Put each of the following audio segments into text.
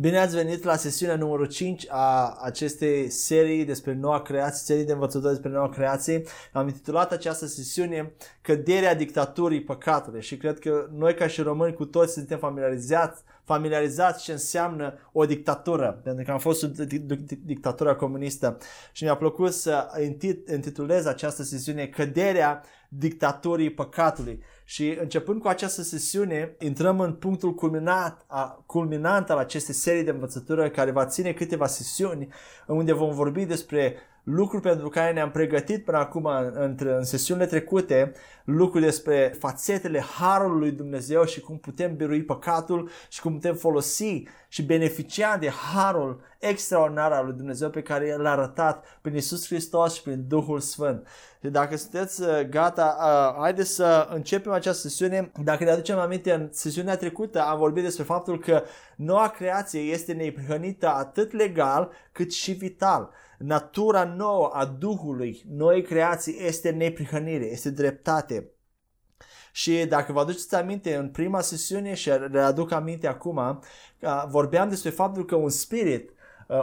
Bine ați venit la sesiunea numărul 5 a acestei serii despre noua creație, serii de învățători despre noua creație. Am intitulat această sesiune Căderea dictaturii păcatului și cred că noi ca și români cu toți suntem familiarizați familiarizați ce înseamnă o dictatură, pentru că am fost sub dictatura comunistă și mi-a plăcut să intitulez această sesiune Căderea dictaturii păcatului. Și începând cu această sesiune, intrăm în punctul culminat, a, culminant al acestei serii de învățătură care va ține câteva sesiuni unde vom vorbi despre lucruri pentru care ne-am pregătit până acum în, în sesiunile trecute, lucruri despre fațetele Harului lui Dumnezeu și cum putem birui păcatul și cum putem folosi și beneficia de Harul extraordinar al lui Dumnezeu pe care l-a arătat prin Isus Hristos și prin Duhul Sfânt. Și dacă sunteți uh, gata, uh, haideți să începem această sesiune. Dacă ne aducem aminte, în sesiunea trecută am vorbit despre faptul că noua creație este neprihănită atât legal cât și vital natura nouă a Duhului, noi creații, este neprihănire, este dreptate. Și dacă vă aduceți aminte în prima sesiune și readuc aminte acum, vorbeam despre faptul că un spirit,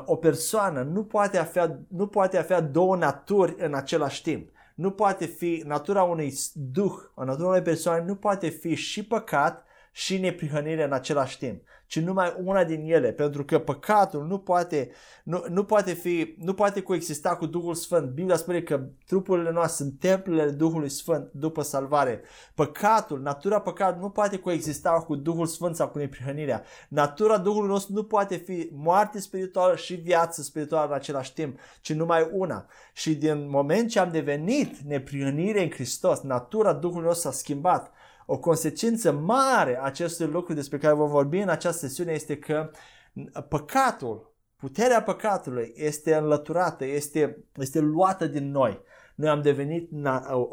o persoană, nu poate avea, nu poate avea două naturi în același timp. Nu poate fi, natura unui duh, o natura unei persoane nu poate fi și păcat și neprihănire în același timp ci numai una din ele, pentru că păcatul nu poate, nu, nu poate fi, nu poate coexista cu Duhul Sfânt. Biblia spune că trupurile noastre sunt templele Duhului Sfânt după salvare. Păcatul, natura păcatului nu poate coexista cu Duhul Sfânt sau cu neprihănirea. Natura Duhului nostru nu poate fi moarte spirituală și viață spirituală în același timp, ci numai una. Și din moment ce am devenit neprihănire în Hristos, natura Duhului nostru s-a schimbat o consecință mare a acestui lucru despre care vom vorbi în această sesiune este că păcatul, puterea păcatului este înlăturată, este, este luată din noi. Noi am devenit,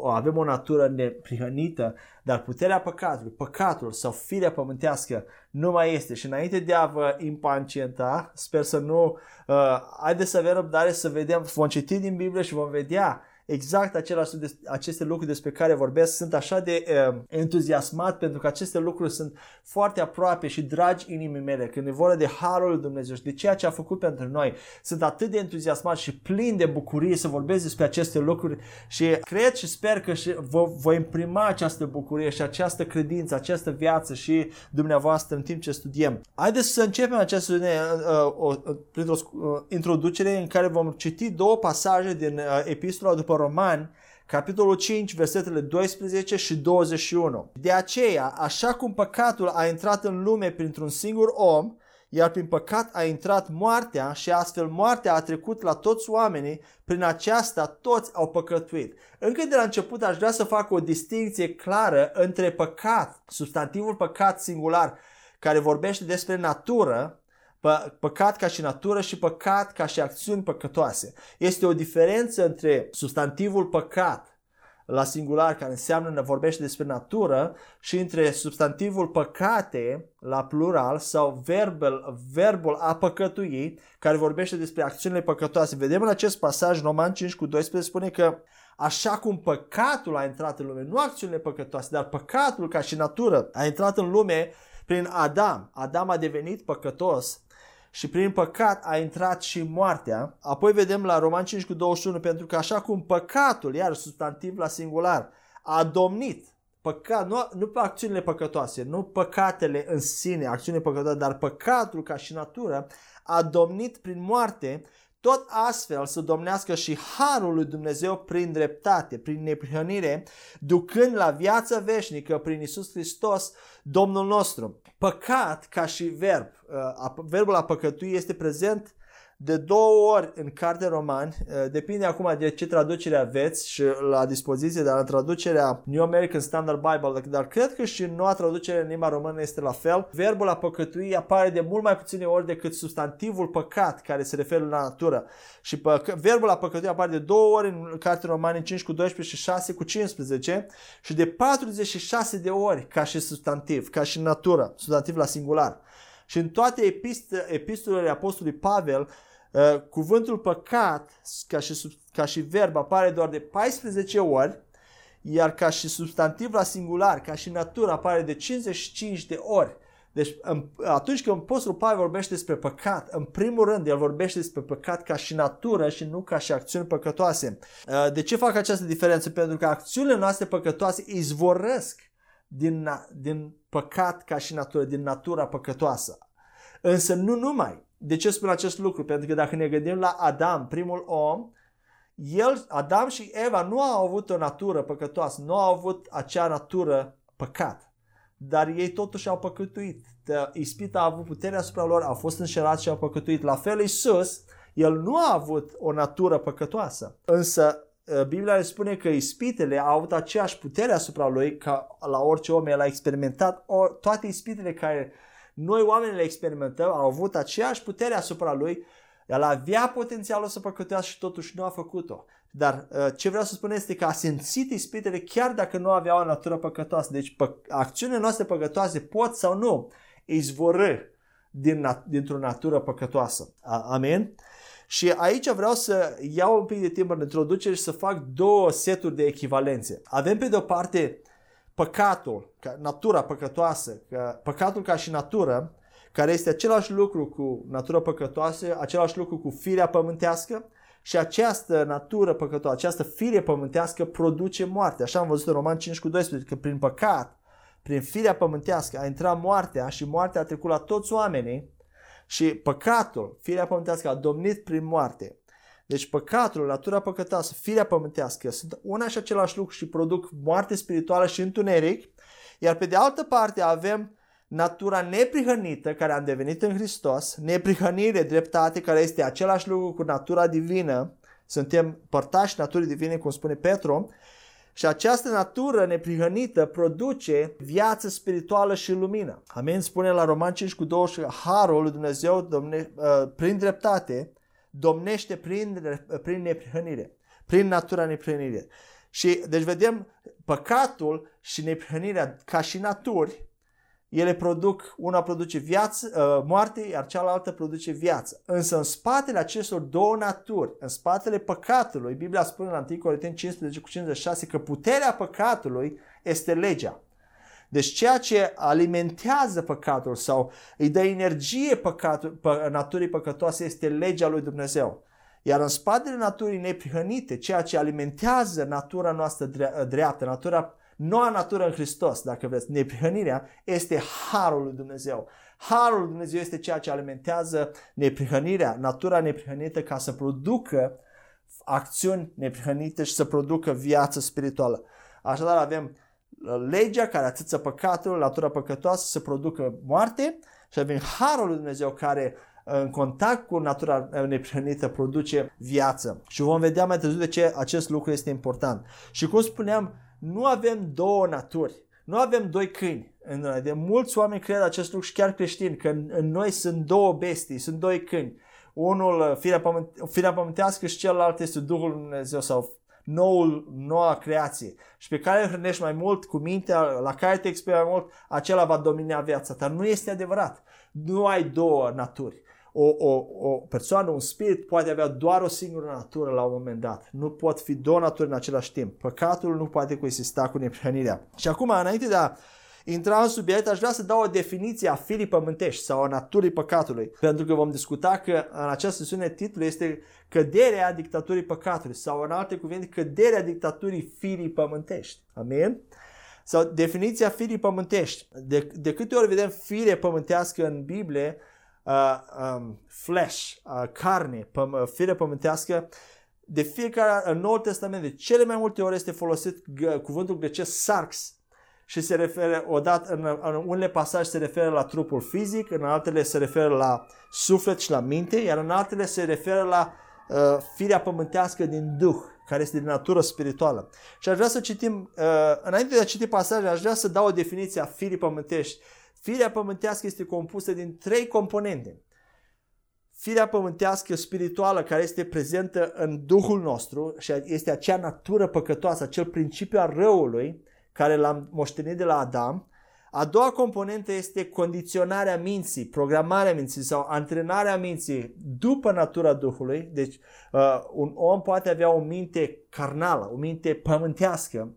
avem o natură neprihănită, dar puterea păcatului, păcatul sau firea pământească nu mai este. Și înainte de a vă impacienta, sper să nu, uh, haideți să avem răbdare să vedem, vom citi din Biblie și vom vedea exact același, aceste lucruri despre care vorbesc. Sunt așa de uh, entuziasmat pentru că aceste lucruri sunt foarte aproape și dragi inimii mele. Când e vorba de Harul lui Dumnezeu și de ceea ce a făcut pentru noi, sunt atât de entuziasmat și plin de bucurie să vorbesc despre aceste lucruri și cred și sper că și vă voi imprima această bucurie și această credință, această viață și dumneavoastră în timp ce studiem. Haideți să începem această uh, uh, uh, printr-o uh, introducere în care vom citi două pasaje din uh, epistola după după Romani, capitolul 5, versetele 12 și 21. De aceea, așa cum păcatul a intrat în lume printr-un singur om, iar prin păcat a intrat moartea și astfel moartea a trecut la toți oamenii, prin aceasta toți au păcătuit. Încă de la început aș vrea să fac o distinție clară între păcat, substantivul păcat singular, care vorbește despre natură, Pă, păcat ca și natură și păcat ca și acțiuni păcătoase. Este o diferență între substantivul păcat la singular, care înseamnă, ne vorbește despre natură, și între substantivul păcate, la plural, sau verbul, verbul a păcătui, care vorbește despre acțiunile păcătoase. Vedem în acest pasaj, Roman 5 cu 12, spune că așa cum păcatul a intrat în lume, nu acțiunile păcătoase, dar păcatul ca și natură a intrat în lume prin Adam. Adam a devenit păcătos și prin păcat a intrat și moartea. Apoi vedem la Roman 5 cu 21, pentru că așa cum păcatul, iar substantiv la singular, a domnit, păcat, nu, nu pe acțiunile păcătoase, nu păcatele în sine, acțiunile păcătoase, dar păcatul ca și natură a domnit prin moarte, tot astfel să domnească și harul lui Dumnezeu prin dreptate, prin neprihănire, ducând la viața veșnică prin Isus Hristos, Domnul nostru. Păcat ca și verb, uh, verbul a păcătui este prezent de două ori în carte romani, uh, depinde acum de ce traducere aveți și la dispoziție, dar în traducerea New American Standard Bible, dar cred că și în noua traducere în limba română este la fel, verbul a păcătui apare de mult mai puține ori decât substantivul păcat care se referă la natură. Și păc- verbul a păcătui apare de două ori în carte romani 5 cu 12 și 6 cu 15 și de 46 de ori ca și substantiv, ca și natură, substantiv la singular. Și în toate epistolele Apostolului Pavel, uh, cuvântul păcat ca și, ca și verb apare doar de 14 ori, iar ca și substantiv la singular, ca și natură apare de 55 de ori Deci atunci când Apostolul Pavel vorbește despre păcat, în primul rând el vorbește despre păcat ca și natură și nu ca și acțiuni păcătoase. Uh, de ce fac această diferență? Pentru că acțiunile noastre păcătoase izvorăsc din, din păcat ca și natură, din natura păcătoasă. Însă nu numai. De ce spun acest lucru? Pentru că dacă ne gândim la Adam, primul om, el, Adam și Eva nu au avut o natură păcătoasă, nu au avut acea natură păcat dar ei totuși au păcătuit. Ispita a avut puterea asupra lor, au fost înșelați și au păcătuit. La fel Isus, el nu a avut o natură păcătoasă, însă ă, Biblia spune că ispitele au avut aceeași putere asupra lui ca la orice om. El a experimentat toate ispitele care noi oamenii le experimentăm, au avut aceeași putere asupra lui. El avea potențialul să păcătească și totuși nu a făcut-o. Dar uh, ce vreau să spun este că a simțit ispitele chiar dacă nu avea o natură păcătoasă. Deci pă- acțiunile noastre păcătoase pot sau nu izvorâ din nat- dintr-o natură păcătoasă. Amen? Și aici vreau să iau un pic de timp în introducere și să fac două seturi de echivalențe. Avem pe de o parte păcatul, ca natura păcătoasă, că păcatul ca și natură, care este același lucru cu natura păcătoasă, același lucru cu firea pământească, și această natură păcătoasă, această fire pământească produce moarte. Așa am văzut în Roman 5 cu 12, că prin păcat, prin firea pământească a intrat moartea și moartea a trecut la toți oamenii și păcatul, firea pământească a domnit prin moarte. Deci păcatul, natura păcătoasă, firea pământească sunt una și același lucru și produc moarte spirituală și întuneric, iar pe de altă parte avem natura neprihănită care am devenit în Hristos, neprihănire, dreptate, care este același lucru cu natura divină, suntem părtași naturii divine, cum spune Petru, și această natură neprihănită produce viață spirituală și lumină. Amin? Spune la Roman 5 cu 20 că Harul lui Dumnezeu domne, uh, prin dreptate domnește prin, prin neprihănire, prin natura neprihănire. Și deci vedem păcatul și neprihănirea ca și naturi ele produc, una produce viață, uh, moarte, iar cealaltă produce viață. Însă în spatele acestor două naturi, în spatele păcatului, Biblia spune în 1 Corinteni 15 cu 56 că puterea păcatului este legea. Deci ceea ce alimentează păcatul sau îi dă energie păcatul, pă, naturii păcătoase este legea lui Dumnezeu. Iar în spatele naturii neprihănite, ceea ce alimentează natura noastră dreaptă, natura Noua natură în Hristos, dacă vreți, neprihănirea, este harul lui Dumnezeu. Harul lui Dumnezeu este ceea ce alimentează neprihănirea, natura neprihănită ca să producă acțiuni neprihănite și să producă viață spirituală. Așadar avem uh, legea care atâță păcatul, natura păcătoasă să producă moarte și avem harul lui Dumnezeu care uh, în contact cu natura uh, neprihănită produce viață. Și vom vedea mai târziu de ce acest lucru este important. Și cum spuneam, nu avem două naturi. Nu avem doi câini în noi. De mulți oameni cred acest lucru și chiar creștini, că în, în noi sunt două bestii, sunt doi câini. Unul, uh, firea, pământ, firea pământească și celălalt este Duhul Lui Dumnezeu sau noul, noua creație. Și pe care îl hrănești mai mult cu mintea, la care te experi mai mult, acela va domina viața ta. Nu este adevărat. Nu ai două naturi o, o, o persoană, un spirit poate avea doar o singură natură la un moment dat. Nu pot fi două naturi în același timp. Păcatul nu poate coexista cu neprihănirea. Și acum, înainte de a intra în subiect, aș vrea să dau o definiție a firii pământești sau a naturii păcatului. Pentru că vom discuta că în această sesiune titlul este căderea dictaturii păcatului sau în alte cuvinte căderea dictaturii firii pământești. Amin? Sau definiția firii pământești. De, de câte ori vedem fire pământească în Biblie, uh, um, flesh, uh, carne, păm- uh, fire pământească, de fiecare, în Noul Testament, de cele mai multe ori este folosit g- cuvântul grecesc sarx și se referă, odată, în, în unele pasaje se referă la trupul fizic, în altele se referă la suflet și la minte, iar în altele se referă la uh, firea pământească din Duh, care este de natură spirituală. Și aș vrea să citim, uh, înainte de a citi pasajul, aș vrea să dau o definiție a firii pământești Firea pământească este compusă din trei componente. Firea pământească spirituală care este prezentă în Duhul nostru și este acea natură păcătoasă, acel principiu al răului care l-am moștenit de la Adam. A doua componentă este condiționarea minții, programarea minții sau antrenarea minții după natura Duhului. Deci uh, un om poate avea o minte carnală, o minte pământească,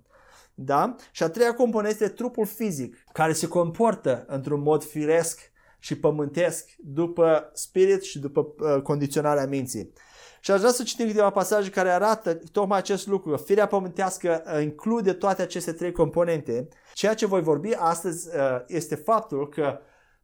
Da? Și a treia componentă este trupul fizic, care se comportă într-un mod firesc și pământesc după spirit și după uh, condiționarea minții. Și aș vrea să citim câteva pasaje care arată tocmai acest lucru. Firea pământească uh, include toate aceste trei componente. Ceea ce voi vorbi astăzi uh, este faptul că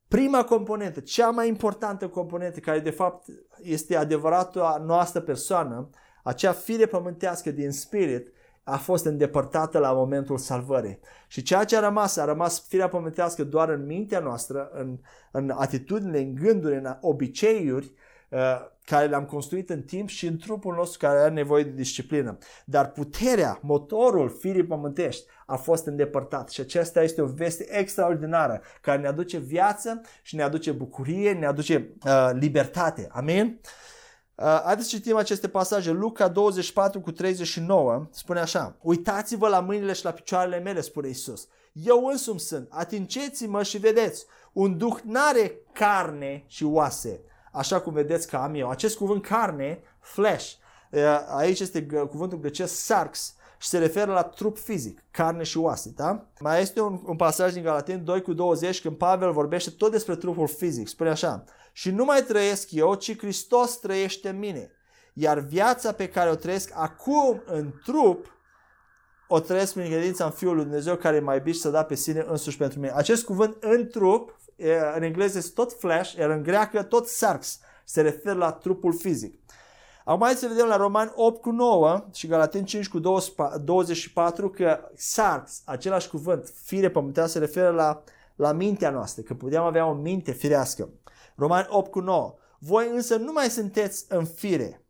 prima componentă, cea mai importantă componentă, care de fapt este adevărata noastră persoană, acea fire pământească din spirit, a fost îndepărtată la momentul salvării. Și ceea ce a rămas, a rămas firea pământească doar în mintea noastră, în, în atitudine, în gânduri, în obiceiuri, uh, care le-am construit în timp și în trupul nostru care are nevoie de disciplină. Dar puterea, motorul firii pământești a fost îndepărtat și acesta este o veste extraordinară care ne aduce viață și ne aduce bucurie, ne aduce uh, libertate. Amin? Uh, haideți să citim aceste pasaje. Luca 24 cu 39 spune așa. Uitați-vă la mâinile și la picioarele mele, spune Isus. Eu însumi sunt. Atingeți-mă și vedeți. Un duh n-are carne și oase așa cum vedeți că am eu. Acest cuvânt carne, flesh, aici este cuvântul grecesc sarx și se referă la trup fizic, carne și oase, da? Mai este un, un pasaj din Galaten 2 cu 20 când Pavel vorbește tot despre trupul fizic. Spune așa, și nu mai trăiesc eu, ci Hristos trăiește în mine. Iar viața pe care o trăiesc acum în trup, o trăiesc prin credința în Fiul lui Dumnezeu care e mai iubit să da pe sine însuși pentru mine. Acest cuvânt în trup în engleză este tot flesh, iar în greacă tot sarx. Se referă la trupul fizic. Acum hai să vedem la Roman 8 cu 9 și Galaten 5 cu 24 că sarx, același cuvânt, fire pământească, se referă la, la mintea noastră, că puteam avea o minte firească. Roman 8 cu 9. Voi însă nu mai sunteți în fire,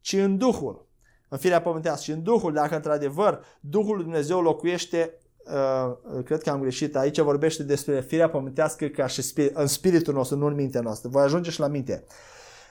ci în Duhul, în firea pământească și în Duhul, dacă într-adevăr Duhul lui Dumnezeu locuiește Uh, cred că am greșit, aici vorbește despre firea pământească ca și spirit, în spiritul nostru, nu în mintea noastră. Voi ajunge și la minte.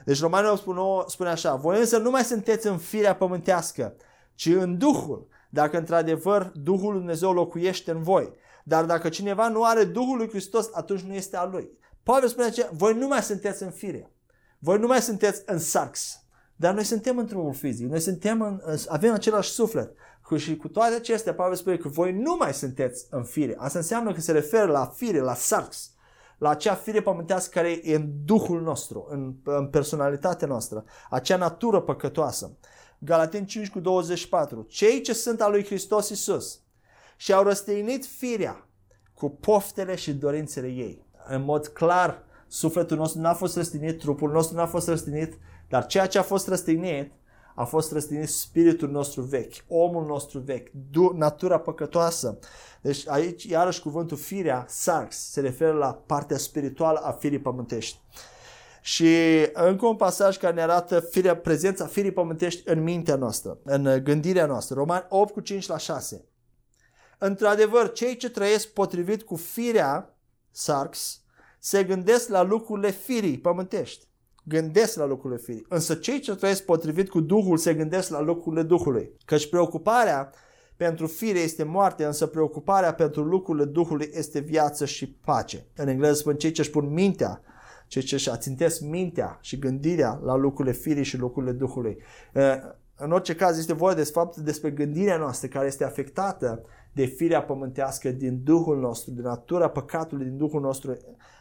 Deci Romanul spune, spune așa, voi însă nu mai sunteți în firea pământească, ci în Duhul, dacă într-adevăr Duhul Lui Dumnezeu locuiește în voi. Dar dacă cineva nu are Duhul lui Hristos, atunci nu este al lui. Pavel spune ce? Voi nu mai sunteți în fire. Voi nu mai sunteți în sarx. Dar noi suntem într-un fizic. Noi suntem în, avem același suflet. Și cu toate acestea, Pavel spune că voi nu mai sunteți în fire. Asta înseamnă că se referă la fire, la sarx, la acea fire pământească care e în Duhul nostru, în, în personalitatea noastră, acea natură păcătoasă. Galaten 5 cu 24. Cei ce sunt al lui Hristos Isus și au răstăinit firea cu poftele și dorințele ei. În mod clar, sufletul nostru n-a fost răstinit, trupul nostru n-a fost răstinit, dar ceea ce a fost răstinit a fost răstinit spiritul nostru vechi, omul nostru vechi, natura păcătoasă. Deci aici, iarăși, cuvântul firea, sarx, se referă la partea spirituală a firii pământești. Și încă un pasaj care ne arată firea, prezența firii pământești în mintea noastră, în gândirea noastră. Roman 8 cu 5 la 6. Într-adevăr, cei ce trăiesc potrivit cu firea, sarx, se gândesc la lucrurile firii pământești gândesc la lucrurile firii. Însă cei ce trăiesc potrivit cu Duhul se gândesc la lucrurile Duhului. Căci preocuparea pentru fire este moarte, însă preocuparea pentru lucrurile Duhului este viață și pace. În engleză spun cei ce își pun mintea, cei ce își ațintesc mintea și gândirea la lucrurile firii și lucrurile Duhului. În orice caz este vorba de fapt despre gândirea noastră care este afectată de firea pământească din Duhul nostru, din natura păcatului din Duhul nostru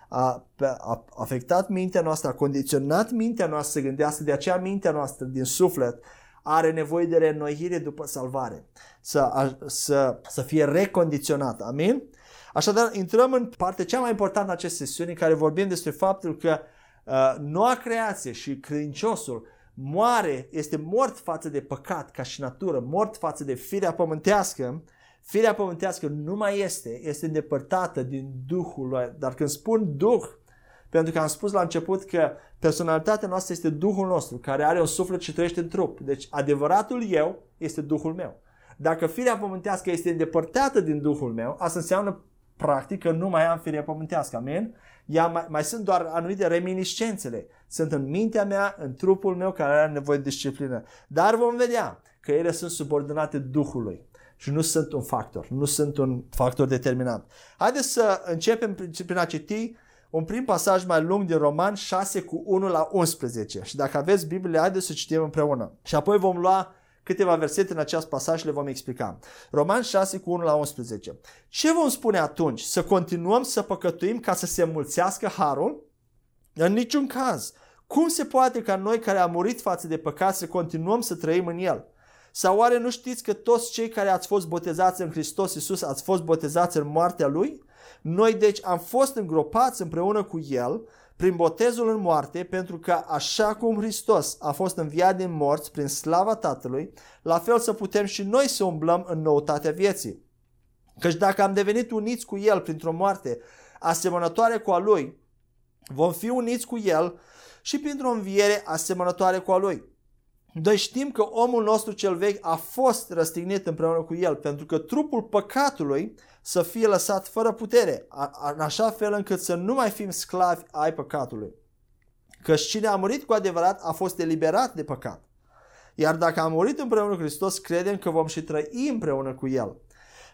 a, a afectat mintea noastră, a condiționat mintea noastră să gândească, de aceea mintea noastră din suflet are nevoie de reînnoire după salvare, să, a, să, să fie recondiționată. Amin? Așadar, intrăm în partea cea mai importantă a acestei sesiuni în care vorbim despre faptul că uh, noua creație și credinciosul moare, este mort față de păcat ca și natură, mort față de firea pământească Firea pământească nu mai este, este îndepărtată din Duhul lui. Dar când spun Duh, pentru că am spus la început că personalitatea noastră este Duhul nostru, care are un suflet și trăiește în trup. Deci adevăratul eu este Duhul meu. Dacă firea pământească este îndepărtată din Duhul meu, asta înseamnă practic că nu mai am firea pământească. Amin? Ea mai, mai sunt doar anumite reminiscențele. Sunt în mintea mea, în trupul meu care are nevoie de disciplină. Dar vom vedea că ele sunt subordonate Duhului și nu sunt un factor, nu sunt un factor determinant. Haideți să începem prin a citi un prim pasaj mai lung din Roman 6 cu 1 la 11 și dacă aveți Biblie, haideți să citim împreună. Și apoi vom lua câteva versete în acest pasaj și le vom explica. Roman 6 cu 1 la 11. Ce vom spune atunci? Să continuăm să păcătuim ca să se mulțească harul? În niciun caz. Cum se poate ca noi care am murit față de păcat să continuăm să trăim în el? Sau oare nu știți că toți cei care ați fost botezați în Hristos Iisus ați fost botezați în moartea Lui? Noi deci am fost îngropați împreună cu El prin botezul în moarte, pentru că așa cum Hristos a fost înviat din morți prin slava Tatălui, la fel să putem și noi să umblăm în noutatea vieții. Căci dacă am devenit uniți cu El printr-o moarte asemănătoare cu a Lui, vom fi uniți cu El și printr-o înviere asemănătoare cu a Lui. Noi știm că omul nostru cel vechi a fost răstignit împreună cu El, pentru că trupul păcatului să fie lăsat fără putere, în așa fel încât să nu mai fim sclavi ai păcatului. Că cine a murit cu adevărat a fost eliberat de păcat. Iar dacă am murit împreună cu Hristos, credem că vom și trăi împreună cu El.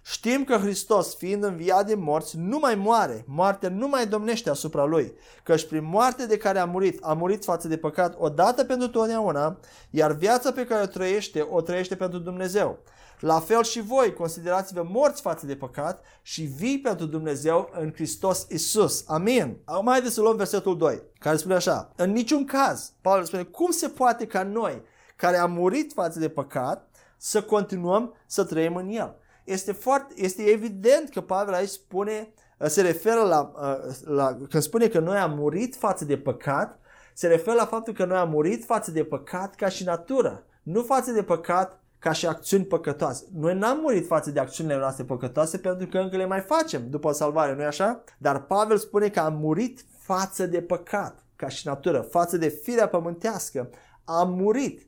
Știm că Hristos, fiind înviat din morți, nu mai moare, moartea nu mai domnește asupra Lui, căci prin moarte de care a murit, a murit față de păcat odată pentru totdeauna, iar viața pe care o trăiește, o trăiește pentru Dumnezeu. La fel și voi, considerați-vă morți față de păcat și vii pentru Dumnezeu în Hristos Isus. Amin. Acum haideți să luăm versetul 2, care spune așa. În niciun caz, Paul spune, cum se poate ca noi, care am murit față de păcat, să continuăm să trăim în el? Este, foarte, este evident că Pavel aici spune, se referă la, la, când spune că noi am murit față de păcat, se referă la faptul că noi am murit față de păcat ca și natură, nu față de păcat ca și acțiuni păcătoase. Noi n-am murit față de acțiunile noastre păcătoase pentru că încă le mai facem după salvare, nu-i așa? Dar Pavel spune că am murit față de păcat, ca și natură, față de firea pământească. Am murit.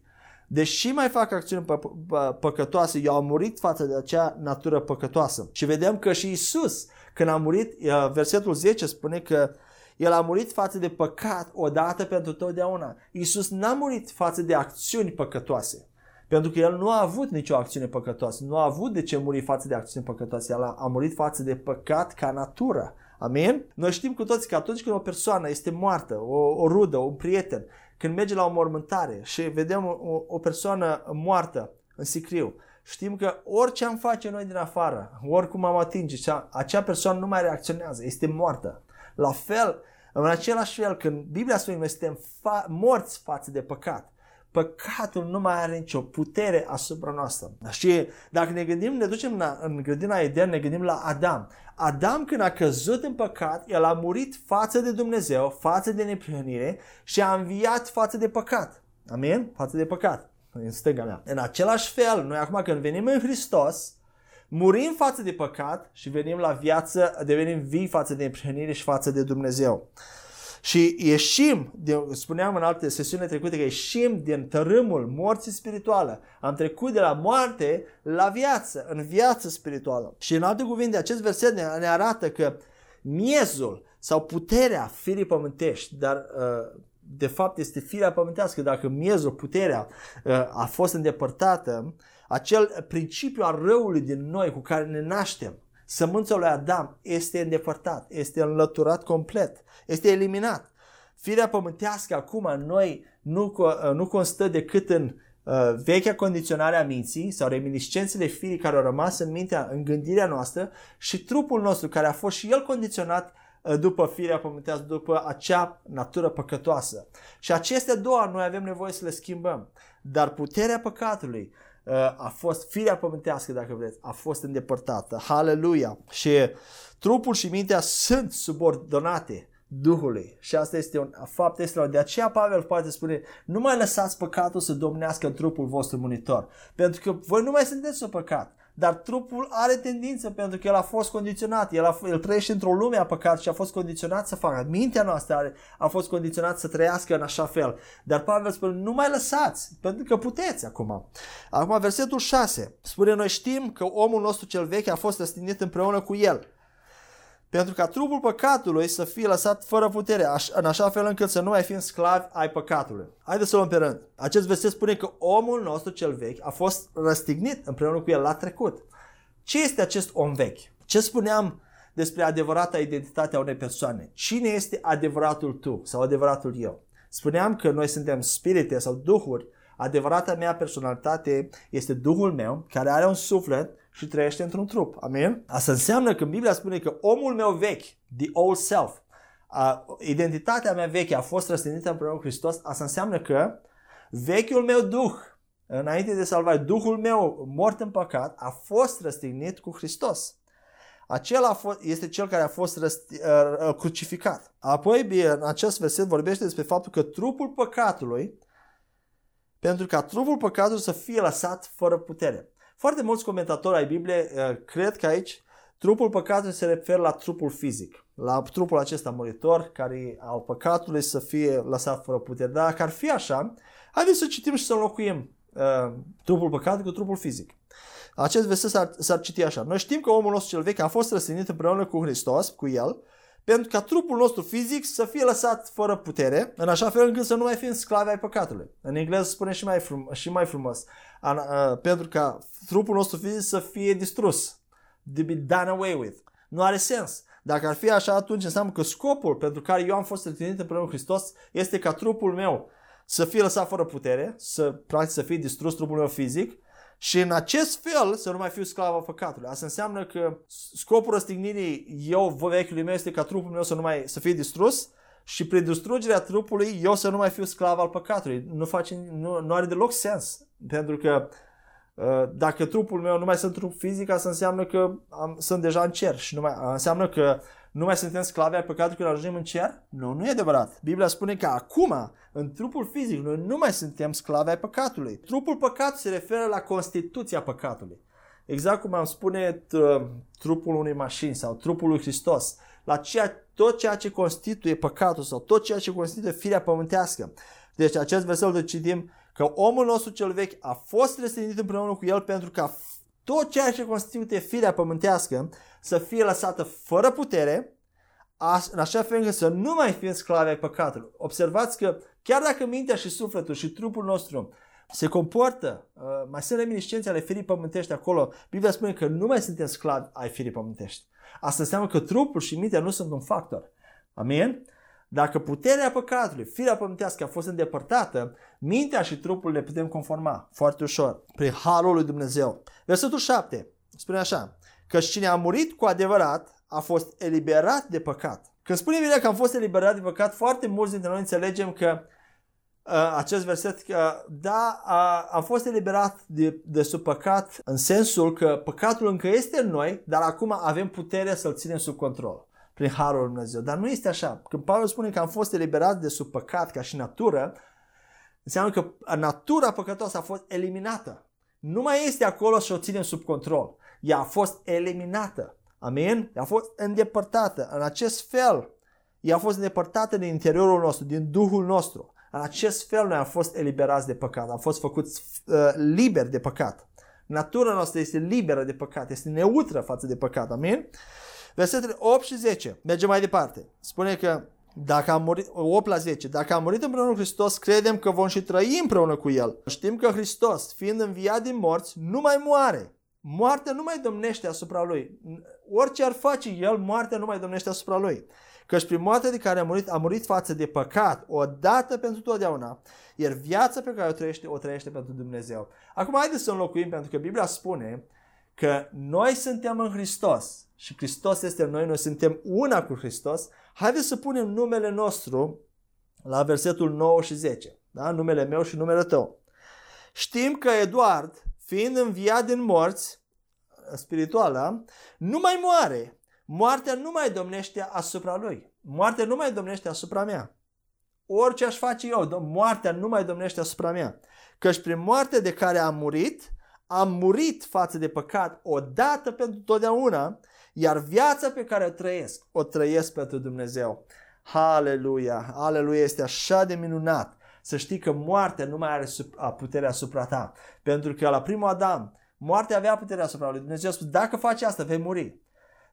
Deși mai fac acțiuni pă- pă- păcătoase, eu am murit față de acea natură păcătoasă. Și vedem că și Isus, când a murit, versetul 10 spune că el a murit față de păcat odată pentru totdeauna. Isus n-a murit față de acțiuni păcătoase. Pentru că el nu a avut nicio acțiune păcătoasă. Nu a avut de ce muri față de acțiuni păcătoase. El a, a murit față de păcat ca natură. Amin? Noi știm cu toți că atunci când o persoană este moartă, o, o rudă, un prieten, când merge la o mormântare și vedem o, o persoană moartă în sicriu, știm că orice am face noi din afară, oricum am atinge, acea persoană nu mai reacționează, este moartă. La fel, în același fel, când Biblia spune că noi suntem fa- morți față de păcat, păcatul nu mai are nicio putere asupra noastră. Și dacă ne gândim, ne ducem la, în grădina Eden, ne gândim la Adam. Adam când a căzut în păcat, el a murit față de Dumnezeu, față de neprihănire și a înviat față de păcat. Amin? Față de păcat. În stânga mea. În același fel, noi acum când venim în Hristos, murim față de păcat și venim la viață, devenim vii față de neprihănire și față de Dumnezeu. Și ieșim, de, spuneam în alte sesiuni trecute că ieșim din tărâmul morții spirituale. Am trecut de la moarte la viață, în viață spirituală. Și în alte cuvinte, acest verset ne, ne arată că miezul sau puterea firii pământești, dar uh, de fapt este firea pământească, dacă miezul, puterea uh, a fost îndepărtată, acel principiu al răului din noi cu care ne naștem, sămânța lui Adam este îndepărtat, este înlăturat complet, este eliminat. Firea pământească acum în noi nu, uh, nu constă decât în uh, vechea condiționare a minții sau reminiscențele firii care au rămas în mintea, în gândirea noastră și trupul nostru care a fost și el condiționat uh, după firea pământească, după acea natură păcătoasă. Și acestea două noi avem nevoie să le schimbăm. Dar puterea păcatului, Uh, a fost firea pământească, dacă vreți, a fost îndepărtată. Haleluia! Și trupul și mintea sunt subordonate Duhului. Și asta este un fapt extraordinar. De aceea Pavel poate spune, nu mai lăsați păcatul să domnească în trupul vostru monitor. Pentru că voi nu mai sunteți sub păcat. Dar trupul are tendință pentru că el a fost condiționat, el, a, el trăiește într-o lume a păcat și a fost condiționat să facă. Mintea noastră are, a fost condiționat să trăiască în așa fel. Dar Pavel spune, nu mai lăsați, pentru că puteți acum. Acum versetul 6 spune, noi știm că omul nostru cel vechi a fost răstignit împreună cu el pentru ca trupul păcatului să fie lăsat fără putere, în așa fel încât să nu mai fim sclavi ai păcatului. Haideți să luăm pe rând. Acest verset spune că omul nostru cel vechi a fost răstignit împreună cu el la trecut. Ce este acest om vechi? Ce spuneam despre adevărata identitate a unei persoane? Cine este adevăratul tu sau adevăratul eu? Spuneam că noi suntem spirite sau duhuri Adevărata mea personalitate este Duhul meu care are un suflet și trăiește într-un trup. Amin? Asta înseamnă că Biblia spune că omul meu vechi, the old self, a, identitatea mea veche a fost răstignită împreună cu Hristos, asta înseamnă că vechiul meu Duh, înainte de salvare, Duhul meu mort în păcat, a fost răstignit cu Hristos. Acela este cel care a fost răsti, uh, uh, crucificat. Apoi, în acest verset vorbește despre faptul că trupul păcatului, pentru ca trupul păcatului să fie lăsat fără putere. Foarte mulți comentatori ai Bibliei uh, cred că aici trupul păcatului se referă la trupul fizic, la trupul acesta muritor care al păcatului să fie lăsat fără putere. Dar dacă ar fi așa, haideți să citim și să înlocuim uh, trupul păcatului cu trupul fizic. Acest verset s-ar, s-ar citi așa. Noi știm că omul nostru cel vechi a fost răstignit împreună cu Hristos, cu El, pentru ca trupul nostru fizic să fie lăsat fără putere, în așa fel încât să nu mai fim sclavi ai păcatului. În engleză spune și mai, frum- și mai frumos, an, uh, pentru ca trupul nostru fizic să fie distrus, to be done away with. Nu are sens. Dacă ar fi așa, atunci înseamnă că scopul pentru care eu am fost răstignit împreună cu Hristos este ca trupul meu să fie lăsat fără putere, să practic să fie distrus trupul meu fizic și în acest fel să nu mai fiu sclav al păcatului. Asta înseamnă că scopul răstignirii eu, vechiului meu, este ca trupul meu să nu mai să fie distrus și prin distrugerea trupului eu să nu mai fiu sclav al păcatului. Nu, face, nu, nu are deloc sens. Pentru că uh, dacă trupul meu nu mai sunt trup fizic, asta înseamnă că am, sunt deja în cer și nu mai, înseamnă că nu mai suntem sclavi ai păcatului când ajungem în cer? Nu, nu e adevărat. Biblia spune că acum, în trupul fizic, noi nu mai suntem sclavi ai păcatului. Trupul păcat se referă la constituția păcatului. Exact cum am spune trupul unei mașini sau trupul lui Hristos. La ceea, tot ceea ce constituie păcatul sau tot ceea ce constituie firea pământească. Deci acest verset de citim că omul nostru cel vechi a fost restrânit împreună cu el pentru ca tot ceea ce constituie firea pământească să fie lăsată fără putere, în așa fel încât să nu mai fim sclavi ai păcatului. Observați că chiar dacă mintea și sufletul și trupul nostru se comportă, uh, mai sunt reminiscențe ale firii pământești acolo, Biblia spune că nu mai suntem sclavi ai firii pământești. Asta înseamnă că trupul și mintea nu sunt un factor. Amin? Dacă puterea păcatului, firea pământească a fost îndepărtată, mintea și trupul le putem conforma foarte ușor, prin harul lui Dumnezeu. Versetul 7 spune așa, că cine a murit cu adevărat a fost eliberat de păcat. Când spune Biblia că am fost eliberat de păcat, foarte mulți dintre noi înțelegem că uh, acest verset că da, a, am fost eliberat de, de sub păcat în sensul că păcatul încă este în noi, dar acum avem puterea să-l ținem sub control prin Harul Lui Dumnezeu. Dar nu este așa. Când Pavel spune că am fost eliberat de sub păcat ca și natură, înseamnă că natura păcătoasă a fost eliminată. Nu mai este acolo și o ținem sub control. Ea a fost eliminată. Amin? Ea a fost îndepărtată. În acest fel, ea a fost îndepărtată din interiorul nostru, din Duhul nostru. În acest fel noi am fost eliberați de păcat, am fost făcuți uh, liberi de păcat. Natura noastră este liberă de păcat, este neutră față de păcat. Amin? Versetele 8 și 10. Mergem mai departe. Spune că dacă am murit, 8 la 10, dacă am murit împreună cu Hristos, credem că vom și trăi împreună cu El. Știm că Hristos, fiind înviat din morți, nu mai moare. Moartea nu mai domnește asupra Lui. Orice ar face El, moartea nu mai domnește asupra Lui. Căci prin moartea de care a murit, a murit față de păcat, o dată pentru totdeauna, iar viața pe care o trăiește, o trăiește pentru Dumnezeu. Acum haideți să înlocuim, pentru că Biblia spune că noi suntem în Hristos și Hristos este în noi, noi suntem una cu Hristos, haideți să punem numele nostru la versetul 9 și 10. Da? Numele meu și numele tău. Știm că Eduard, fiind înviat din morți, spirituală, nu mai moare. Moartea nu mai domnește asupra lui. Moartea nu mai domnește asupra mea. Orice aș face eu, moartea nu mai domnește asupra mea. Căci prin moartea de care am murit, am murit față de păcat odată pentru totdeauna, iar viața pe care o trăiesc, o trăiesc pentru Dumnezeu. Haleluia! Haleluia! Este așa de minunat să știi că moartea nu mai are puterea asupra ta. Pentru că la primul Adam, moartea avea puterea asupra lui Dumnezeu. A spus, dacă faci asta, vei muri.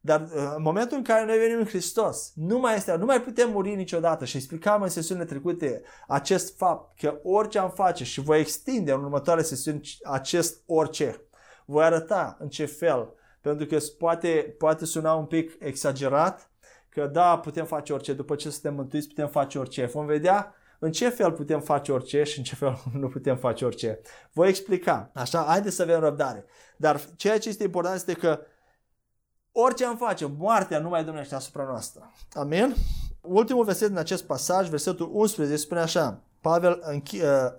Dar uh, în momentul în care noi venim în Hristos, nu mai este, nu mai putem muri niciodată și explicam în sesiunile trecute acest fapt că orice am face și voi extinde în următoarele sesiuni acest orice. Voi arăta în ce fel pentru că poate, poate suna un pic exagerat, că da, putem face orice, după ce suntem mântuiți putem face orice. Vom vedea în ce fel putem face orice și în ce fel nu putem face orice. Voi explica. Așa, haideți să avem răbdare. Dar ceea ce este important este că orice am face, moartea nu mai domnește asupra noastră. Amin? Ultimul verset din acest pasaj, versetul 11, spune așa. Pavel înche- uh,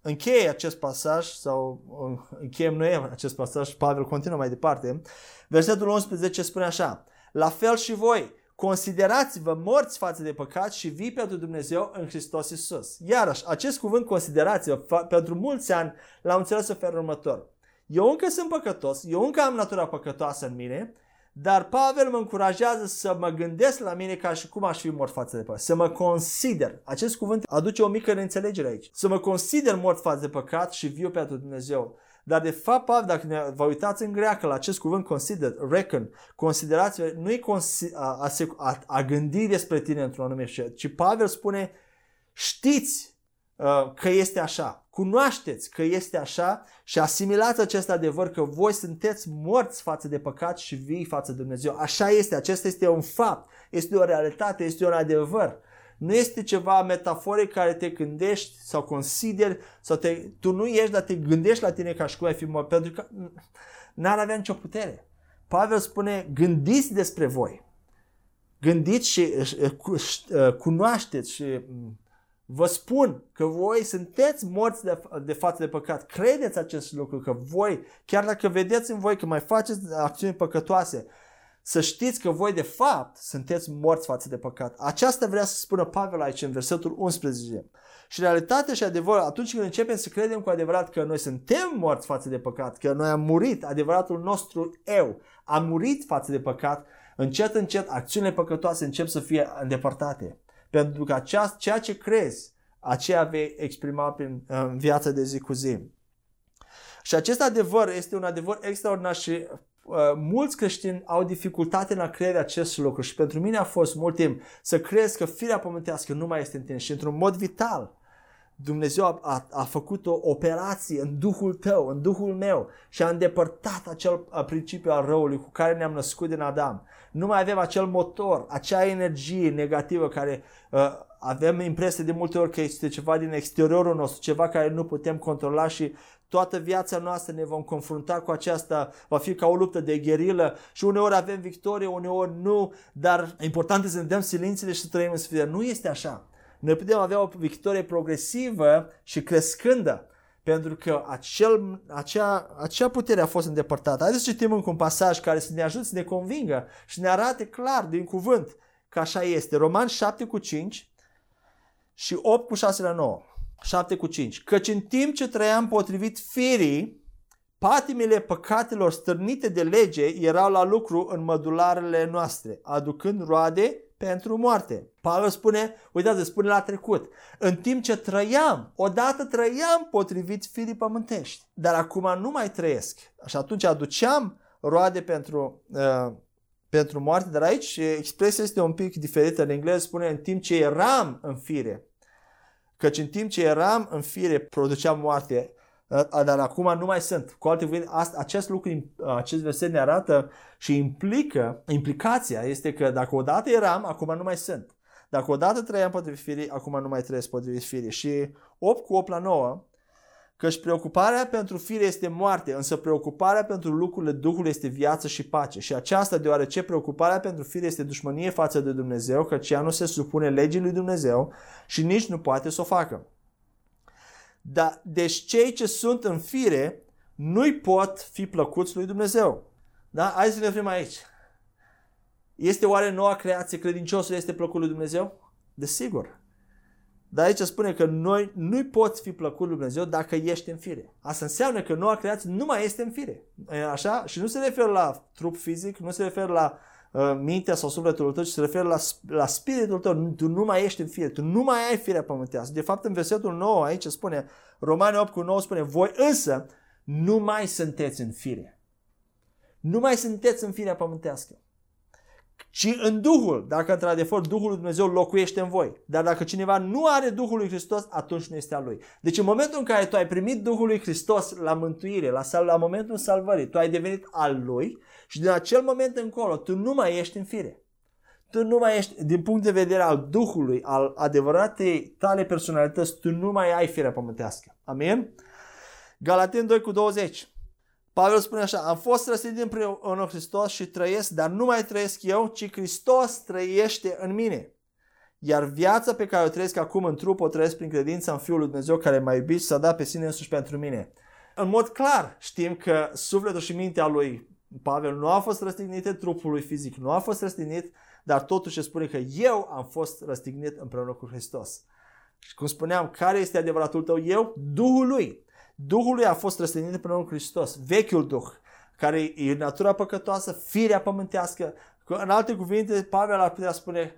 încheie acest pasaj sau uh, încheiem noi acest pasaj, Pavel continuă mai departe. Versetul 11 spune așa. La fel și voi, considerați-vă morți față de păcat și vii pentru Dumnezeu în Hristos Isus. Iarăși, acest cuvânt considerați-vă pentru mulți ani l-am înțeles în felul următor. Eu încă sunt păcătos, eu încă am natura păcătoasă în mine, dar Pavel mă încurajează să mă gândesc la mine ca și cum aș fi mort față de păcat. Să mă consider. Acest cuvânt aduce o mică neînțelegere aici. Să mă consider mort față de păcat și viu pentru Dumnezeu. Dar de fapt, Pavel, dacă ne, vă uitați în greacă la acest cuvânt consider, reckon, considerați, nu e consi, a, a, a, a gândi despre tine într-un anumit fel, ci Pavel spune știți uh, că este așa, cunoașteți că este așa și asimilați acest adevăr că voi sunteți morți față de păcat și vii față de Dumnezeu. Așa este, acesta este un fapt, este o realitate, este un adevăr. Nu este ceva metaforic care te gândești sau consideri sau te, tu nu ești, dar te gândești la tine ca și cum ai fi mort, pentru că n-ar avea nicio putere. Pavel spune, gândiți despre voi. Gândiți și cunoașteți și vă spun că voi sunteți morți de, de față de păcat. Credeți acest lucru, că voi, chiar dacă vedeți în voi că mai faceți acțiuni păcătoase, să știți că voi de fapt sunteți morți față de păcat. Aceasta vrea să spună Pavel aici în versetul 11. Și realitatea și adevărul, atunci când începem să credem cu adevărat că noi suntem morți față de păcat, că noi am murit, adevăratul nostru eu, a murit față de păcat, încet, încet, acțiunile păcătoase încep să fie îndepărtate. Pentru că aceast, ceea ce crezi, aceea vei exprima prin în viața de zi cu zi. Și acest adevăr este un adevăr extraordinar și uh, mulți creștini au dificultate în a crede acest lucru și pentru mine a fost mult timp să crezi că firea pământească nu mai este în tine și într-un mod vital Dumnezeu a, a, a făcut o operație în Duhul tău, în Duhul meu și a îndepărtat acel principiu al răului cu care ne-am născut din Adam. Nu mai avem acel motor, acea energie negativă care uh, avem impresia de multe ori că este ceva din exteriorul nostru, ceva care nu putem controla și toată viața noastră ne vom confrunta cu aceasta, va fi ca o luptă de gherilă și uneori avem victorie, uneori nu, dar important este să ne dăm silințele și să trăim în sfidă. Nu este așa. Noi putem avea o victorie progresivă și crescândă pentru că acel, acea, acea putere a fost îndepărtată. Haideți să citim încă un pasaj care să ne ajute să ne convingă și ne arate clar din cuvânt că așa este. Roman 7 cu 5 și 8 cu 6 la 9. 7 cu 5. Căci în timp ce trăiam potrivit firii, patimile păcatelor stârnite de lege erau la lucru în mădularele noastre, aducând roade pentru moarte. Pavel spune, uitați, spune la trecut, în timp ce trăiam, odată trăiam potrivit firii pământești, dar acum nu mai trăiesc. Și atunci aduceam roade pentru, uh, pentru moarte, dar aici expresia este un pic diferită. În engleză spune în timp ce eram în fire. Căci în timp ce eram în fire produceam moarte, dar acum nu mai sunt. Cu alte cuvinte, acest lucru, acest verset ne arată și implică, implicația este că dacă odată eram, acum nu mai sunt. Dacă odată trăiam potrivit firii, acum nu mai trăiesc potrivit firii. Și 8 cu 8 la 9, căci preocuparea pentru fire este moarte, însă preocuparea pentru lucrurile Duhului este viață și pace. Și aceasta deoarece preocuparea pentru fire este dușmănie față de Dumnezeu, căci ea nu se supune legii lui Dumnezeu și nici nu poate să o facă. Dar, deci cei ce sunt în fire nu-i pot fi plăcuți lui Dumnezeu. Da? Hai să ne oprim aici. Este oare noua creație, credinciosul este plăcut lui Dumnezeu? Desigur. Dar aici spune că noi nu-i poți fi plăcut lui Dumnezeu dacă ești în fire. Asta înseamnă că noua creație nu mai este în fire. Așa? Și nu se referă la trup fizic, nu se referă la uh, mintea sau sufletul tău, ci se referă la, la spiritul tău. Tu nu mai ești în fire, tu nu mai ai firea pământească. De fapt, în versetul 9 aici spune, Romani 8 cu 9 spune, voi însă nu mai sunteți în fire. Nu mai sunteți în firea pământească ci în Duhul, dacă într-adevăr Duhul lui Dumnezeu locuiește în voi. Dar dacă cineva nu are Duhul lui Hristos, atunci nu este al lui. Deci în momentul în care tu ai primit Duhul lui Hristos la mântuire, la, sal- la momentul salvării, tu ai devenit al lui și din acel moment încolo tu nu mai ești în fire. Tu nu mai ești, din punct de vedere al Duhului, al adevăratei tale personalități, tu nu mai ai firea pământească. Amin? Galaten 2 cu 20. Pavel spune așa, am fost răstignit împreună Hristos și trăiesc, dar nu mai trăiesc eu, ci Hristos trăiește în mine. Iar viața pe care o trăiesc acum în trup o trăiesc prin credința în Fiul lui Dumnezeu care m-a iubit și s-a dat pe sine însuși pentru mine. În mod clar știm că sufletul și mintea lui Pavel nu a fost răstignite trupului fizic, nu a fost răstignit, dar totuși spune că eu am fost răstignit împreună cu Hristos. Și cum spuneam, care este adevăratul tău eu? Duhul lui. Duhul lui a fost răstignit împreună cu Hristos, vechiul Duh, care e natura păcătoasă, firea pământească. În alte cuvinte, Pavel ar putea spune,